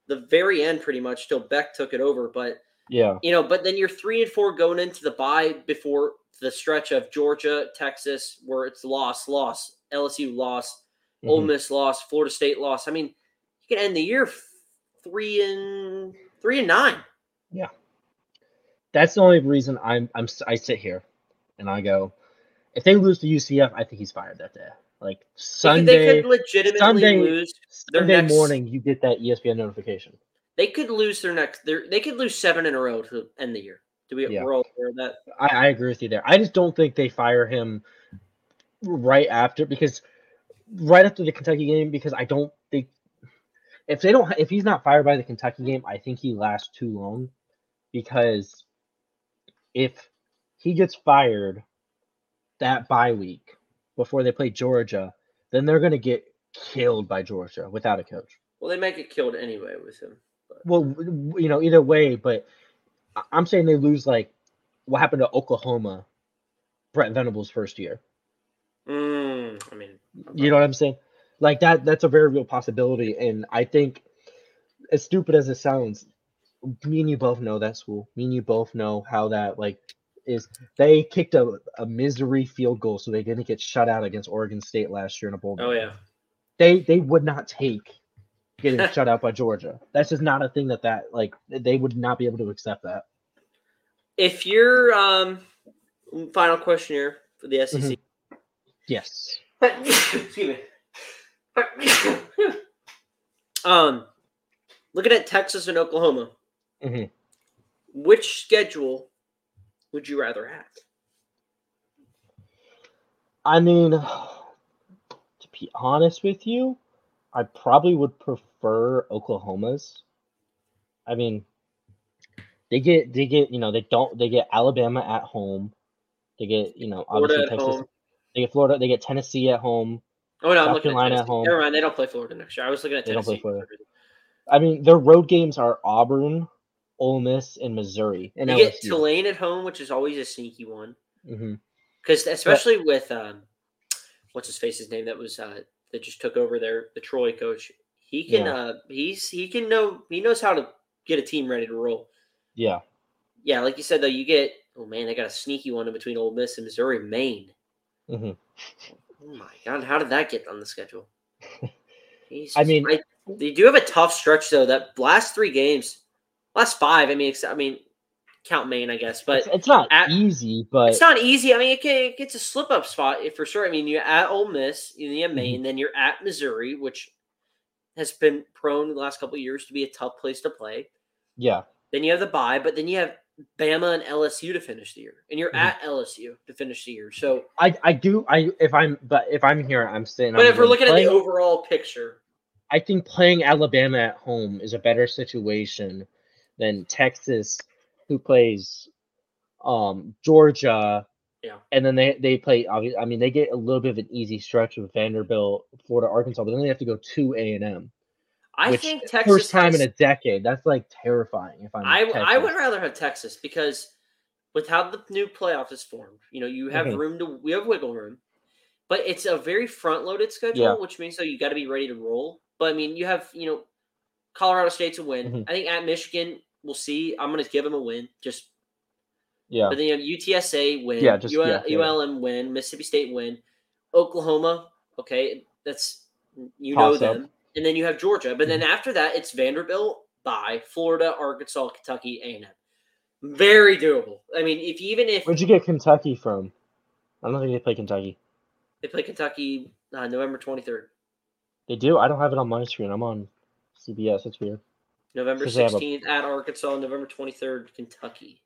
the very end, pretty much. Till Beck took it over, but yeah, you know, but then you're three and four going into the bye before the stretch of Georgia, Texas, where it's loss, loss, LSU loss, Ole mhm. Miss loss, Florida State loss. I mean, you can end the year three and three and nine. Yeah. that's the only reason I'm I'm I sit here and I go, if they lose to UCF, I think he's fired that day. Like Sunday, they could legitimately Sunday- lose. their Sunday next- morning, you get that ESPN notification. They could lose their next. Their, they could lose seven in a row to end the year. Do we Yeah. we're all aware of that? I, I agree with you there. I just don't think they fire him right after because right after the Kentucky game because I don't think if they don't if he's not fired by the Kentucky game, I think he lasts too long because if he gets fired that bye week before they play Georgia, then they're going to get killed by Georgia without a coach. Well, they might get killed anyway with him. Well, you know, either way, but I'm saying they lose like what happened to Oklahoma, Brent Venables' first year. Mm, I mean, You know what I'm saying? Like that. That's a very real possibility, and I think, as stupid as it sounds, me and you both know that school. Me and you both know how that like is. They kicked a, a misery field goal, so they didn't get shut out against Oregon State last year in a bowl. oh game. yeah. they they would not take getting shut out by Georgia. That's just not a thing that that like they would not be able to accept that. If you're um, final question here for the SEC. Yes. Excuse me. um, looking at Texas and Oklahoma, Mhm. which schedule would you rather have? I mean, to be honest with you, I probably would prefer Oklahoma's. I mean, they get they get you know they don't they get Alabama at home. They get you know obviously Texas. home. They get Florida. They get Tennessee at home. Oh no, I'm looking Carolina at at home. Never mind, they don't play Florida next year. I was looking at They don't play Tennessee. Florida. I mean, their road games are Auburn, Ole Miss, and Missouri. And You get Tulane at home, which is always a sneaky one. hmm Because especially with um, what's his face's name that was uh, that just took over there, the Troy coach. He can Yeah. uh, he's he can know he knows how to get a team ready to roll. Yeah. Yeah, like you said though, you get oh man, they got a sneaky one in between Ole Miss and Missouri, Maine. Mm-hmm. Oh my god, how did that get on the schedule? Jesus, I mean- they do have a tough stretch though. That last three games, last five. I mean, I mean, count Maine, I guess, but it's, it's not at- easy, but it's not easy. I mean, it, can, it gets a slip up spot if for sure. I mean, you're at Ole Miss, you have Maine, then you're at Missouri, which has been prone the last couple of years to be a tough place to play. yeah, Then you have the bye, but then you have Bama and LSU to finish the year, and you're Mhm. at LSU to finish the year. So, I I do I if I'm but if I'm here, I'm staying. but I'm if we're looking at the overall picture, I think playing Alabama at home is a better situation than Texas, who plays um Georgia. Yeah. And then they they play. I mean, they get a little bit of an easy stretch with Vanderbilt, Florida, Arkansas, but then they have to go to A and M. I think Texas first time has, in a decade. That's like terrifying. If I'm I, I would rather have Texas because with how the new playoff is formed, you know, you have Mhm. room to we have wiggle room, but it's a very front loaded schedule, Yeah. which means so you got to be ready to roll. But I mean, you have you know, Colorado State's a win. Mhm. I think at Michigan, we'll see. I'm going to give them a win. Just Yeah. but then you have UTSA win, Yeah, just- UL, yeah, yeah. ULM win, Mississippi State win, Oklahoma. Okay, that's you know Toss up. them, and then you have Georgia. But then after that, it's Vanderbilt by Florida, Arkansas, Kentucky, A and M. Very doable. I mean, if even if Where'd you get Kentucky from? I don't think they play Kentucky. they play Kentucky uh, November twenty third, They do. I don't have it on my screen. I'm on CBS. That's weird. November Because they have a- sixteenth at Arkansas, November twenty third, Kentucky.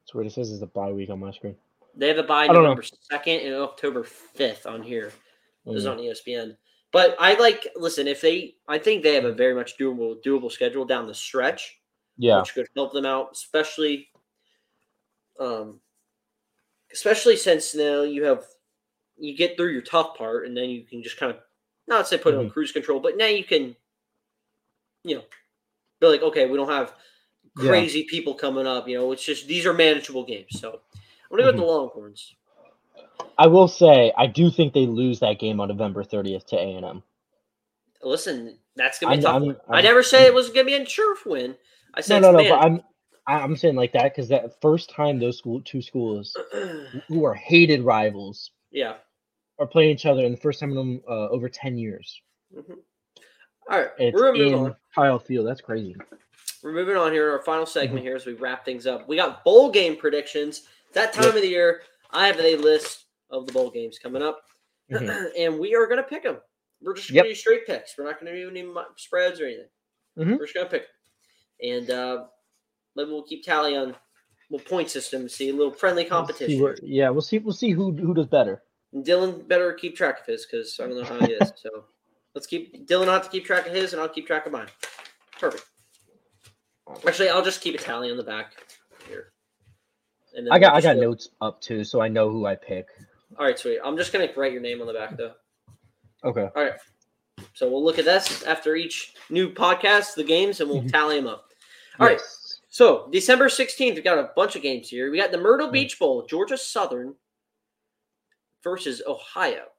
That's weird. It says it's a bye week on my screen. They have a bye don't know. November second and October fifth on here. This is Mm. on ESPN. But I like listen if they. I think they have a very much doable doable schedule down the stretch, Yeah. which could help them out, especially, um, especially since now you have you get through your tough part, and then you can just kind of not say put it Mm-hmm. on cruise control, but now you can, you know, be like, okay, we don't have Yeah. crazy people coming up. You know, it's just these are manageable games. So I'm gonna go with the Mm-hmm. Longhorns. I will say I do think they lose that game on November 30th to A and M. Listen, that's gonna be I'm- tough I'm- one. I I'm- never say it was gonna be a sure win. I No, said no, no. it's But I'm I- I'm saying like that because that first time those school two schools who are hated rivals yeah. are playing each other, and the first time in uh, over 10 years. Mhm. All right, And we're it's in on. Kyle Field. That's crazy. We're moving on here. Our final Mm-hmm. segment here as we wrap things up. We got bowl game predictions. That time Yep. of the year, I have a list of the bowl games coming up, Mhm. and we are gonna pick them. We're just gonna do straight picks. We're not gonna do any spreads or anything. Mhm. We're just gonna pick, 'em. and uh, maybe we'll keep tally on little point system. See a little friendly We'll see competition. yeah, we'll see. We'll see who who does better. Dylan better keep track of his because I don't know how he is. So let's keep Dylan have to keep track of his, and I'll keep track of mine. Perfect. Actually, I'll just keep a tally on the back here. I got I got notes up too, so I know who I pick. All right, sweet. I'm just gonna write your name on the back though. Okay. All right. So we'll look at this after each new podcast, the games, and we'll Mhm. tally them up. All right. Yes. So December 16th, we've got a bunch of games here. We got the Myrtle Mm. Beach Bowl, Georgia Southern versus Ohio.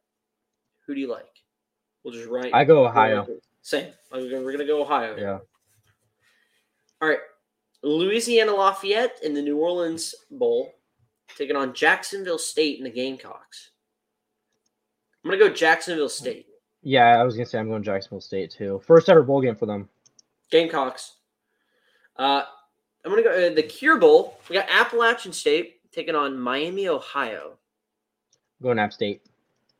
Who do you like? We'll just write. I go Ohio. Same. We're gonna go Ohio. Yeah. All right. Louisiana Lafayette in the New Orleans Bowl taking on Jacksonville State in the Gamecocks. I'm gonna go Jacksonville State. Yeah, I was gonna say I'm going Jacksonville State too. First ever bowl game for them. Gamecocks. Uh, I'm gonna go uh, the Cure Bowl. We got Appalachian State taking on Miami, Ohio. going App State.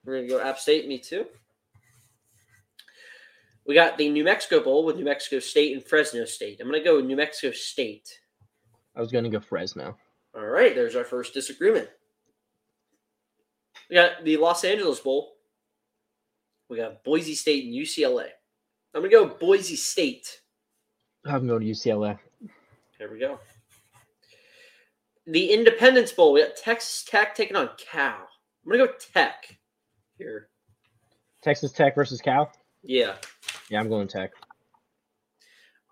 We're gonna go App State. Me too. We got the New Mexico Bowl with New Mexico State and Fresno State. I'm gonna go New Mexico State. I was gonna go Fresno. All right, there's our first disagreement. We got the Los Angeles Bowl. We got Boise State and UCLA. I'm gonna go Boise State. I'm going to UCLA. There we go. The Independence Bowl. We got Texas Tech taking on Cal. I'm gonna go Tech here. Texas Tech versus Cal. Yeah. Yeah, I'm going Tech.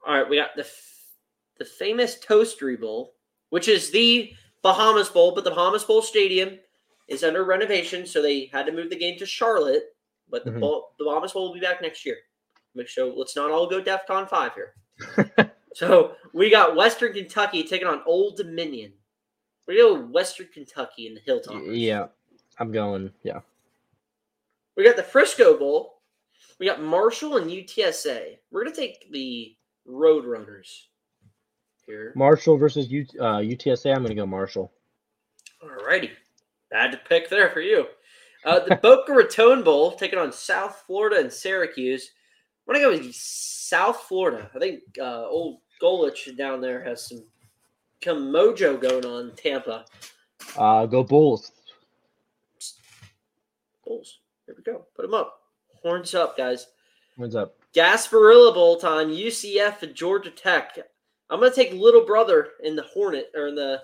All right. We got the f- the famous Toastery Bowl, which is the Bahamas Bowl, but the Bahamas Bowl Stadium is under renovation, so they had to move the game to Charlotte. But the Mhm. bowl, the Bahamas Bowl will be back next year. Make sure let's not all go DEFCON five here. so we got Western Kentucky taking on Old Dominion. We go Western Kentucky in the Hilltop. yeah, I'm going. Yeah, We got the Frisco Bowl. We got Marshall and UTSA. We're gonna take the Roadrunners here. Marshall versus U, uh, UTSA. I'm gonna go Marshall. Alrighty. Bad to pick there for you. Uh, the Boca Raton Bowl taking on South Florida and Syracuse. I'm gonna go with South Florida. I think uh, old Golesh down there has some some mojo going on in Tampa. Uh, go Bulls. Bulls. Here we go. Put them up. Horns up, guys. Horns up? Gasparilla Bowl time. UCF and Georgia Tech. I'm gonna take little brother in the Hornet or in the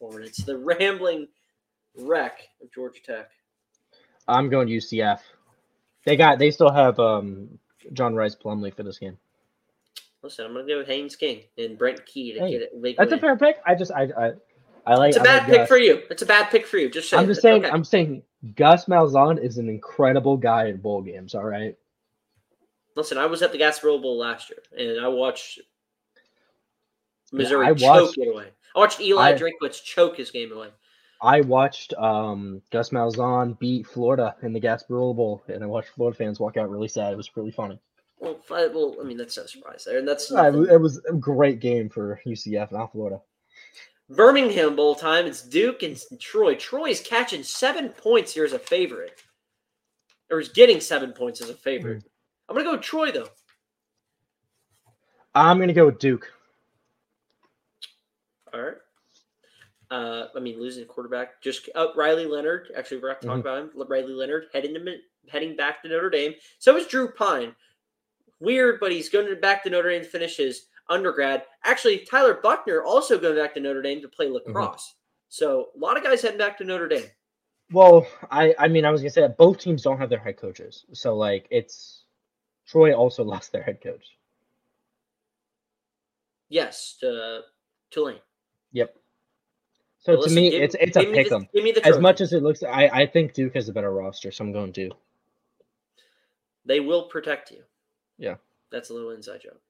Hornets, the rambling wreck of Georgia Tech. I'm going UCF. They got. They still have um John Rhys Plumlee for this game. Listen, I'm gonna go with Haynes King and Brent Key to Hey, get it. That's a fair pick. I just I I, I like. It's a bad like pick for you. It's a bad pick for you. Just saying. I'm just saying. okay. I'm saying Gus Malzahn is an incredible guy in bowl games. All right. Listen, I was at the Gasparilla Bowl last year, and I watched Missouri I choke watched- it away. I watched Eli I- Drinkwitz choke his game away. I watched um Gus Malzahn beat Florida in the Gasparilla Bowl, and I watched Florida fans walk out really sad. It was really funny. Well, fi- well, I mean that's no surprise there, and that's Uh, It was- it was a great game for UCF, and not Florida. Birmingham Bowl time. It's Duke and Troy. Troy is catching seven points here as a favorite, or is getting seven points as a favorite. I'm gonna go with Troy though. I'm gonna go with Duke. All right. Uh, I mean, losing a quarterback. Just uh, Riley Leonard. Actually, we're not talking Mhm. about him. Riley Leonard heading to heading back to Notre Dame. So is Drew Pyne. Weird, but he's going back to Notre Dame to finish his undergrad. Actually, Tyler Buchner also going back to Notre Dame to play mm-hmm. lacrosse. So a lot of guys heading back to Notre Dame. Well, I I mean I was gonna say that both teams don't have their head coaches, so like it's Troy also lost their head coach. Yes, to Tulane. Yep. So But to listen, me, give- it's it's a pick the- Give me the As much as it looks, I I think Duke has a better roster, so I'm going Duke. They will protect you. Yeah. That's a little inside joke.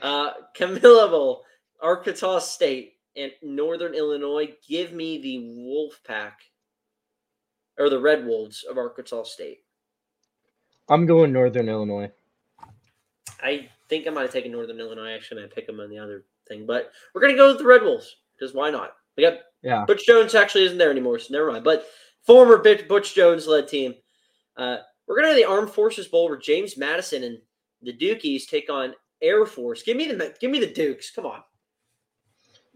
Uh, Camellia Arkansas State, and Northern Illinois. Give me the Wolf Pack or the Red Wolves of Arkansas State. I'm going Northern Illinois. I think I might have taken Northern Illinois. Actually, I pick them on the other thing, but we're gonna go with the Red Wolves because why not? We got Yeah. Butch Jones actually isn't there anymore, so never mind. But former Butch Butch Jones led team. Uh, we're gonna have the Armed Forces Bowl where James Madison and the Dukies take on Air Force. Give me the give me the Dukes. Come on.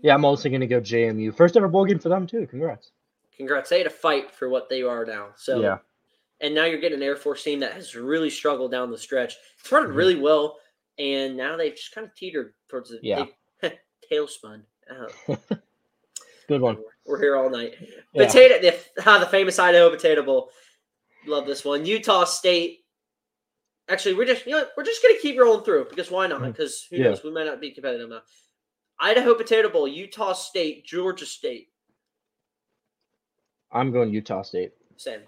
Yeah, I'm also gonna go JMU. First ever bowl game for them too. Congrats. Congrats. They had to fight for what they are now. So yeah. and now you're getting an Air Force team that has really struggled down the stretch. Started Mhm. really well, and now they've just kind of teetered towards the Yeah. they- tailspun. Oh, Good one. we're here all night. Yeah. Potato, the, ah, the famous Idaho Potato Bowl. Love this one. Utah State. Actually, we're just you know we're just gonna keep rolling through because why not? Because who Yeah. knows? We might not be competitive now. Idaho Potato Bowl, Utah State, Georgia State. I'm going Utah State. Same.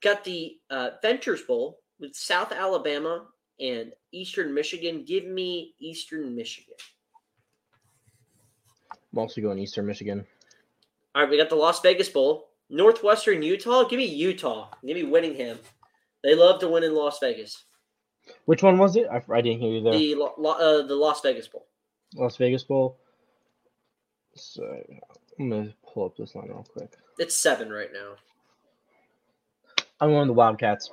Got the uh, Ventures Bowl with South Alabama and Eastern Michigan. Give me Eastern Michigan. I'm also going Eastern Michigan. All right, we got the Las Vegas Bowl, Northwestern Utah. Give me Utah. Give me Whittingham. They love to win in Las Vegas. Which one was it? I, I didn't hear you there. The uh, the Las Vegas Bowl. Las Vegas Bowl. So I'm gonna pull up this line real quick. It's seven right now. I'm going the Wildcats.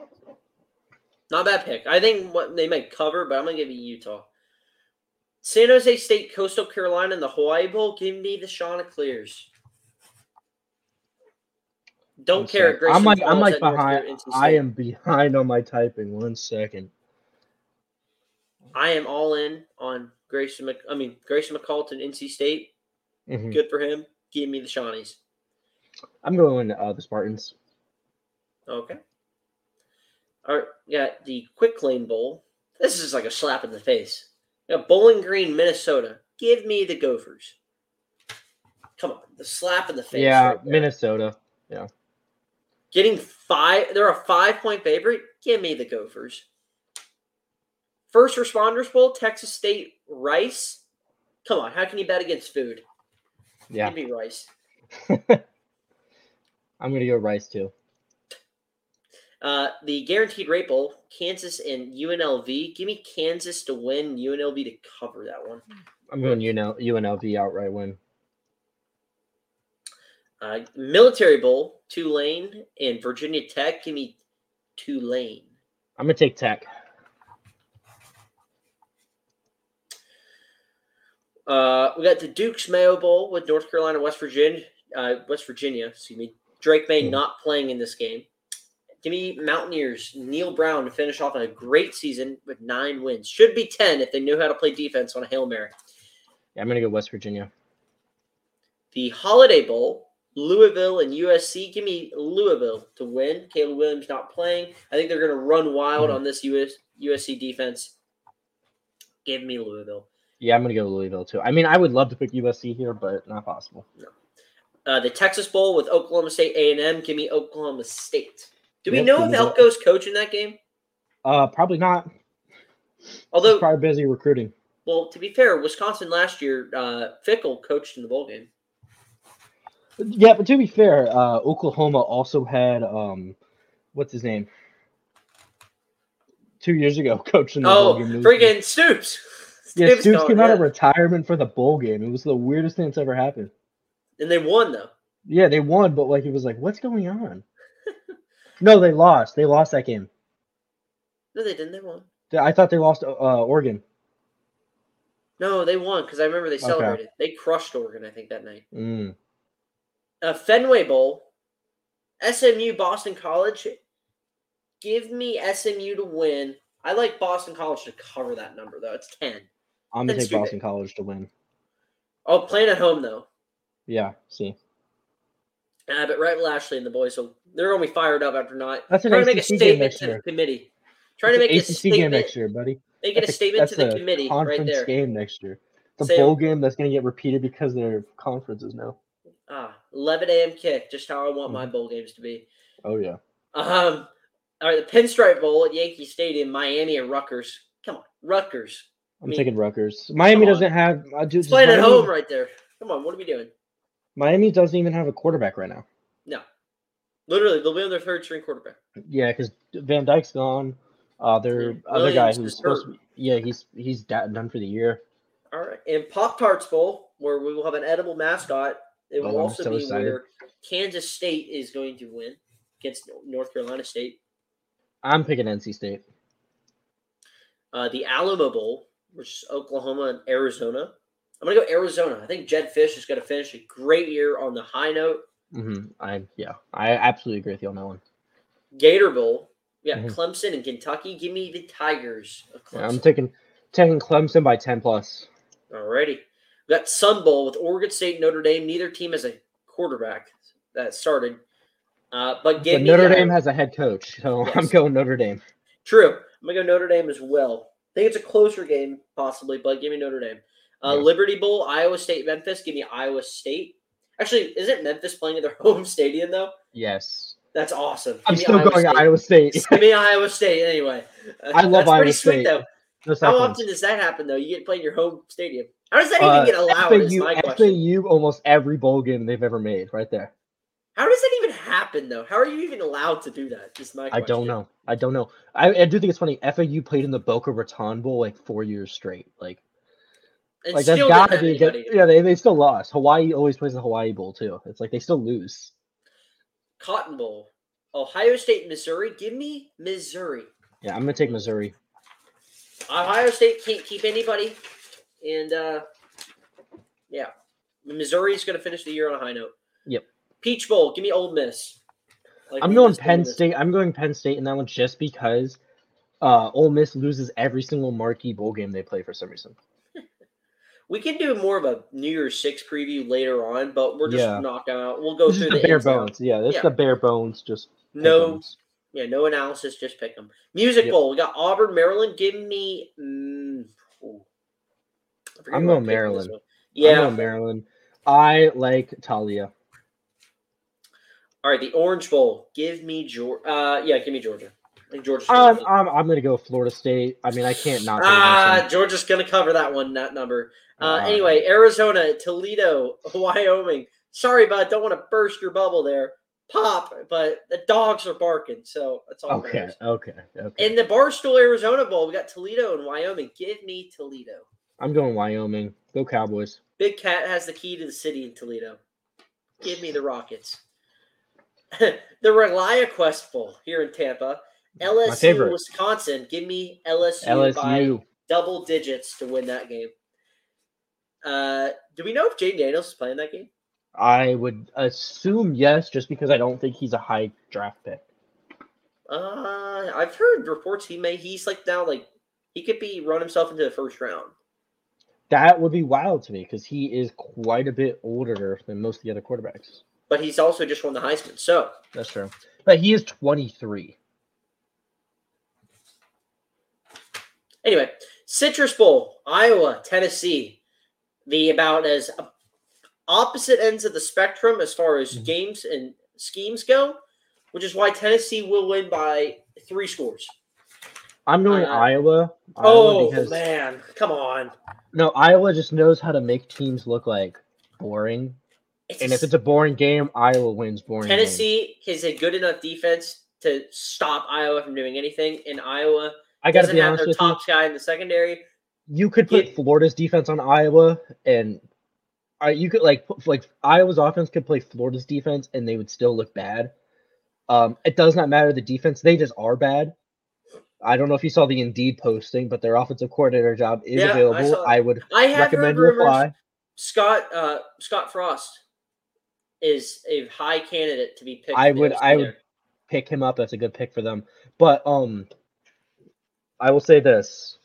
Not a bad pick. I think what they might cover, but I'm gonna give you Utah. San Jose State, Coastal Carolina, and the Hawaii Bowl. Give me the Chanticleers. Don't One care. sec. I'm like I'm like behind. I am behind on my typing. One second. I am all in on Grayson. Mc, I mean Grayson McCulton, NC State. Mhm. Good for him. Give me the Shawnees. I'm going uh, the Spartans. Okay. All right, got the Quick Lane Bowl. This is like a slap in the face. We got Bowling Green, Minnesota. Give me the Gophers. Come on, the slap in the face. yeah, right there. Minnesota. Getting five, they're a five point favorite. Give me the Gophers. First Responders Bowl, Texas State, Rice. Come on, how can you bet against food? Yeah, Give me Rice. I'm gonna go Rice too. Uh, the guaranteed rate bowl, Kansas and UNLV. Give me Kansas to win, UNLV to cover that one. I'm going UNL, UNLV outright win. Uh, Military Bowl, Tulane and Virginia Tech. Give me Tulane. I'm gonna take Tech. Uh, we got the Duke's Mayo Bowl with North Carolina, West Virginia, uh, West Virginia. Excuse me. Drake Maye Hmm. not playing in this game. Give me Mountaineers, Neal Brown to finish off a great season with nine wins. Should be ten if they knew how to play defense on a hail mary. Yeah, I'm gonna go West Virginia. The Holiday Bowl, Louisville and USC. Give me Louisville to win. Caleb Williams not playing. I think they're going to run wild Mhm. on this US, USC defense. Give me Louisville. Yeah, I'm gonna go Louisville too. I mean, I would love to pick USC here, but not possible. Uh, the Texas Bowl with Oklahoma State A and M. Give me Oklahoma State. Do we Yep, know if. Elko's coaching that game? Uh, probably not. Although, He's probably busy recruiting. well, to be fair, Wisconsin last year, uh, Fickell coached in the bowl game. Yeah, but to be fair, uh, Oklahoma also had um, what's his name? Two years ago, coached in the Oh, bowl game. Freaking Stoops! Yeah, Stoops Stoops came out of retirement for the bowl game. It was the weirdest thing that's ever happened. and they won though. Yeah, they won, but like it was like, what's going on? no, they lost. They lost that game. No, they didn't. They won. I thought they lost uh, Oregon. No, they won because I remember they Okay. celebrated. They crushed Oregon, I think, that night. Mm. Uh, Fenway Bowl, SMU Boston College. Give me SMU to win. I like Boston College to cover that number though. It's ten. I'm gonna That's take. Boston College to win. Oh, playing at home though. Yeah, see, Uh, but Rhett Lashlee and the boys, so they're gonna be fired up after not That's an trying to make a ACC statement to the committee. Trying to make It's a ACC game statement. next year, buddy. Making a That's statement to the a committee conference right there. game next year. It's a Say- bowl game that's gonna get repeated because they're conferences now. Ah, 11 a.m. kick, just how I want Mm-hmm. my bowl games to be. Oh yeah. Um, all right, the Pinstripe Bowl at Yankee Stadium, Miami and Rutgers. Come on, Rutgers. I'm mean, taking Rutgers. Miami doesn't have. Uh, dude, playing at home right there. Come on, what are we doing? Miami doesn't even have a quarterback right now. No, literally, they'll be on their third string quarterback. Yeah, because Van Dyke's gone. Uh, their Yeah, other guy who's supposed to be, yeah, he's he's done for the year. All right, and Pop Tarts Bowl, where we will have an edible mascot. It will Oh, also so be excited. where Kansas State is going to win against North Carolina State. I'm picking NC State. Uh, the Alamo Bowl, which is Oklahoma and Arizona. I'm gonna go Arizona. I think Jedd Fisch is gonna finish a great year on the high note. hmm I yeah, I absolutely agree with you on that one. Gator Bowl. Yeah, Mhm. Clemson and Kentucky. Give me the Tigers of Yeah, I'm taking taking Clemson by ten plus. Alrighty. We got Sun Bowl with Oregon State Notre Dame. Neither team has a quarterback that started. Uh, but give But me Notre Dame has a head coach, so I'm Yes. going Notre Dame. True. I'm gonna go Notre Dame as well. I think it's a closer game, possibly, but give me Notre Dame. Uh, Yeah. Liberty Bowl, Iowa State, Memphis. Give me Iowa State. Actually, isn't Memphis playing at their home stadium though? Yes, That's awesome. I'm still Iowa going State. Iowa State. Give me Iowa State anyway. Uh, I love That's Iowa pretty sweet State. though. Just How often does that happen though? You get to play in your home stadium. How does that even Uh, get allowed? is FAU, my question. FAU, almost every bowl game they've ever made, right there. How does that even happen though? How are you even allowed to do that? Is my I don't know. I don't know. I, I do think it's funny. FAU played in the Boca Raton Bowl like four years straight. Like, And like that's gotta be good. Yeah, they, they still lost. Hawaii always plays the Hawaii Bowl too. It's like they still lose. Cotton Bowl. Ohio State, Missouri. Give me Missouri. Yeah, I'm gonna take Missouri. Ohio State can't keep anybody, and uh, yeah, Missouri's going to finish the year on a high note. Yep. Peach Bowl. Give me Ole Miss. Like I'm going Penn. State. I'm going Penn State in that one just because uh Ole Miss loses every single marquee bowl game they play for some reason. We can do more of a New Year's Six preview later on, but we're just Yeah. knocking out. We'll go This is through the the bare bones. Yeah, this Yeah. is the bare bones. Just No, pick-ems. Yeah, no analysis. Just pick them. Music Yep. Bowl. We got Auburn, Maryland. Give me. Mm, ooh. I forget I'm going picked in this Maryland. I'm Yeah. going Maryland. I like Taulia. All right, the Orange Bowl. Give me Georgia. Uh, yeah, give me Georgia. Think I'm, gonna- I'm, I'm gonna go Florida State. I mean, I can't not. Ah, Georgia's gonna cover that one. That number. Uh, Ah. anyway, Arizona, Toledo, Wyoming. Sorry, bud. Don't want to burst your bubble there. Pop, but the dogs are barking, so that's all. Okay, matters. okay, okay. In the Barstool Arizona Bowl, we got Toledo and Wyoming. Give me Toledo. I'm going Wyoming. Go Cowboys. Big Cat has the key to the city in Toledo. Give me the Rockets. the ReliaQuest Bowl here in Tampa. LSU. Wisconsin. Give me LSU, by double digits to win that game. Uh, do we know if Jayden Daniels is playing that game? I would assume yes, just because I don't think he's a high draft pick. Uh, I've heard reports he may he's like now like he could be run himself into the first round. That would be wild to me because he is quite a bit older than most of the other quarterbacks. But he's also just won the Heisman. So That's true. But he is 23. Anyway, Citrus Bowl, Iowa, Tennessee, the about as opposite ends of the spectrum as far as Mhm. games and schemes go, which is why Tennessee will win by three scores. I'm going Uh, Iowa. Iowa Oh because man, come on! no, Iowa just knows how to make teams look like boring. It's And if it's a boring game, Iowa wins boring. games. Tennessee has a good enough defense to stop Iowa from doing anything, and Iowa I got to doesn't be have honest their with you. top guy in the secondary. You could put Florida's defense on Iowa, and uh, you could like like Iowa's offense could play Florida's defense, and they would still look bad. Um, it does not matter the defense; they just are bad. I don't know if you saw the Indeed posting, but their offensive coordinator job is Yeah, available. that. I, would I have recommend you rumors apply. Scott uh, Scott Frost is a high candidate to be picked. I would- I would- Pick him up; that's a good pick for them. But um, I will say this: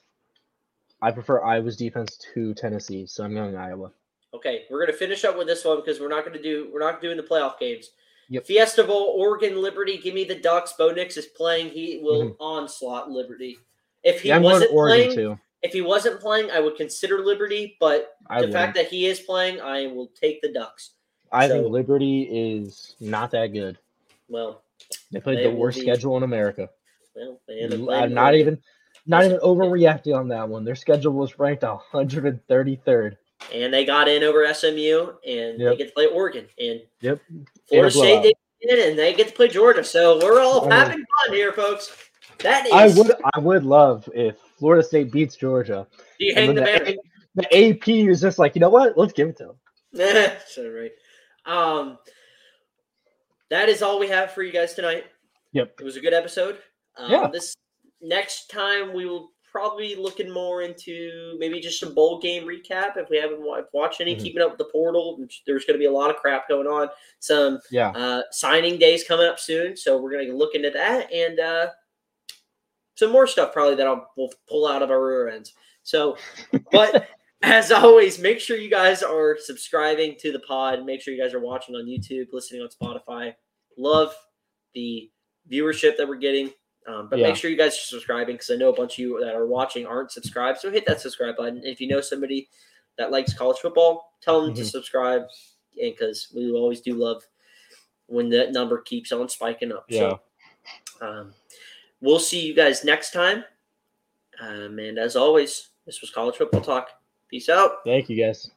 I prefer Iowa's defense to Tennessee, so I'm going Iowa. Okay, we're gonna finish up with this one because we're not gonna do we're not doing the playoff games. Yep. Fiesta Bowl, Oregon, Liberty. Give me the Ducks. Bo Nix is playing. He will Mhm. onslaught Liberty. If he Yeah, wasn't Oregon playing, too. if he wasn't playing, I would consider Liberty. But I the would. fact that he is playing, I will take the Ducks. I So- think Liberty is not that good. Well, They played They the worst be- schedule in America. well, they end up I'm not even not even overreacting on that one. Their schedule was ranked 133rd. And they got in over SMU, and they get to play Oregon, and Yep. Florida State they get in, and they get to play Georgia. So we're all Oh. having fun here, folks. That is. I would I would love if Florida State beats Georgia. Do you hang the then banner? the, the AP is just like, you know what? Let's give it to them. so right. Um, that is all we have for you guys tonight. Yep. It was a good episode. Um, Yeah. This next time we will probably looking more into maybe just some bowl game recap if we haven't watched any. Mhm. Keeping up with the portal. There's going to be a lot of crap going on. Some Yeah. uh, signing days coming up soon, so we're going to look into that and uh, some more stuff probably that I'll we'll pull out of our rear ends. So, but as always, make sure you guys are subscribing to the pod. Make sure you guys are watching on YouTube, listening on Spotify. Love the viewership that we're getting. Um, but Yeah. make sure you guys are subscribing because I know a bunch of you that are watching aren't subscribed. So hit that subscribe button. If you know somebody that likes college football, tell them to Mhm. subscribe. And because we always do love when that number keeps on spiking up. So um, we'll see you guys next time. Um, and as always, this was College Football Talk. Peace out. Thank you guys.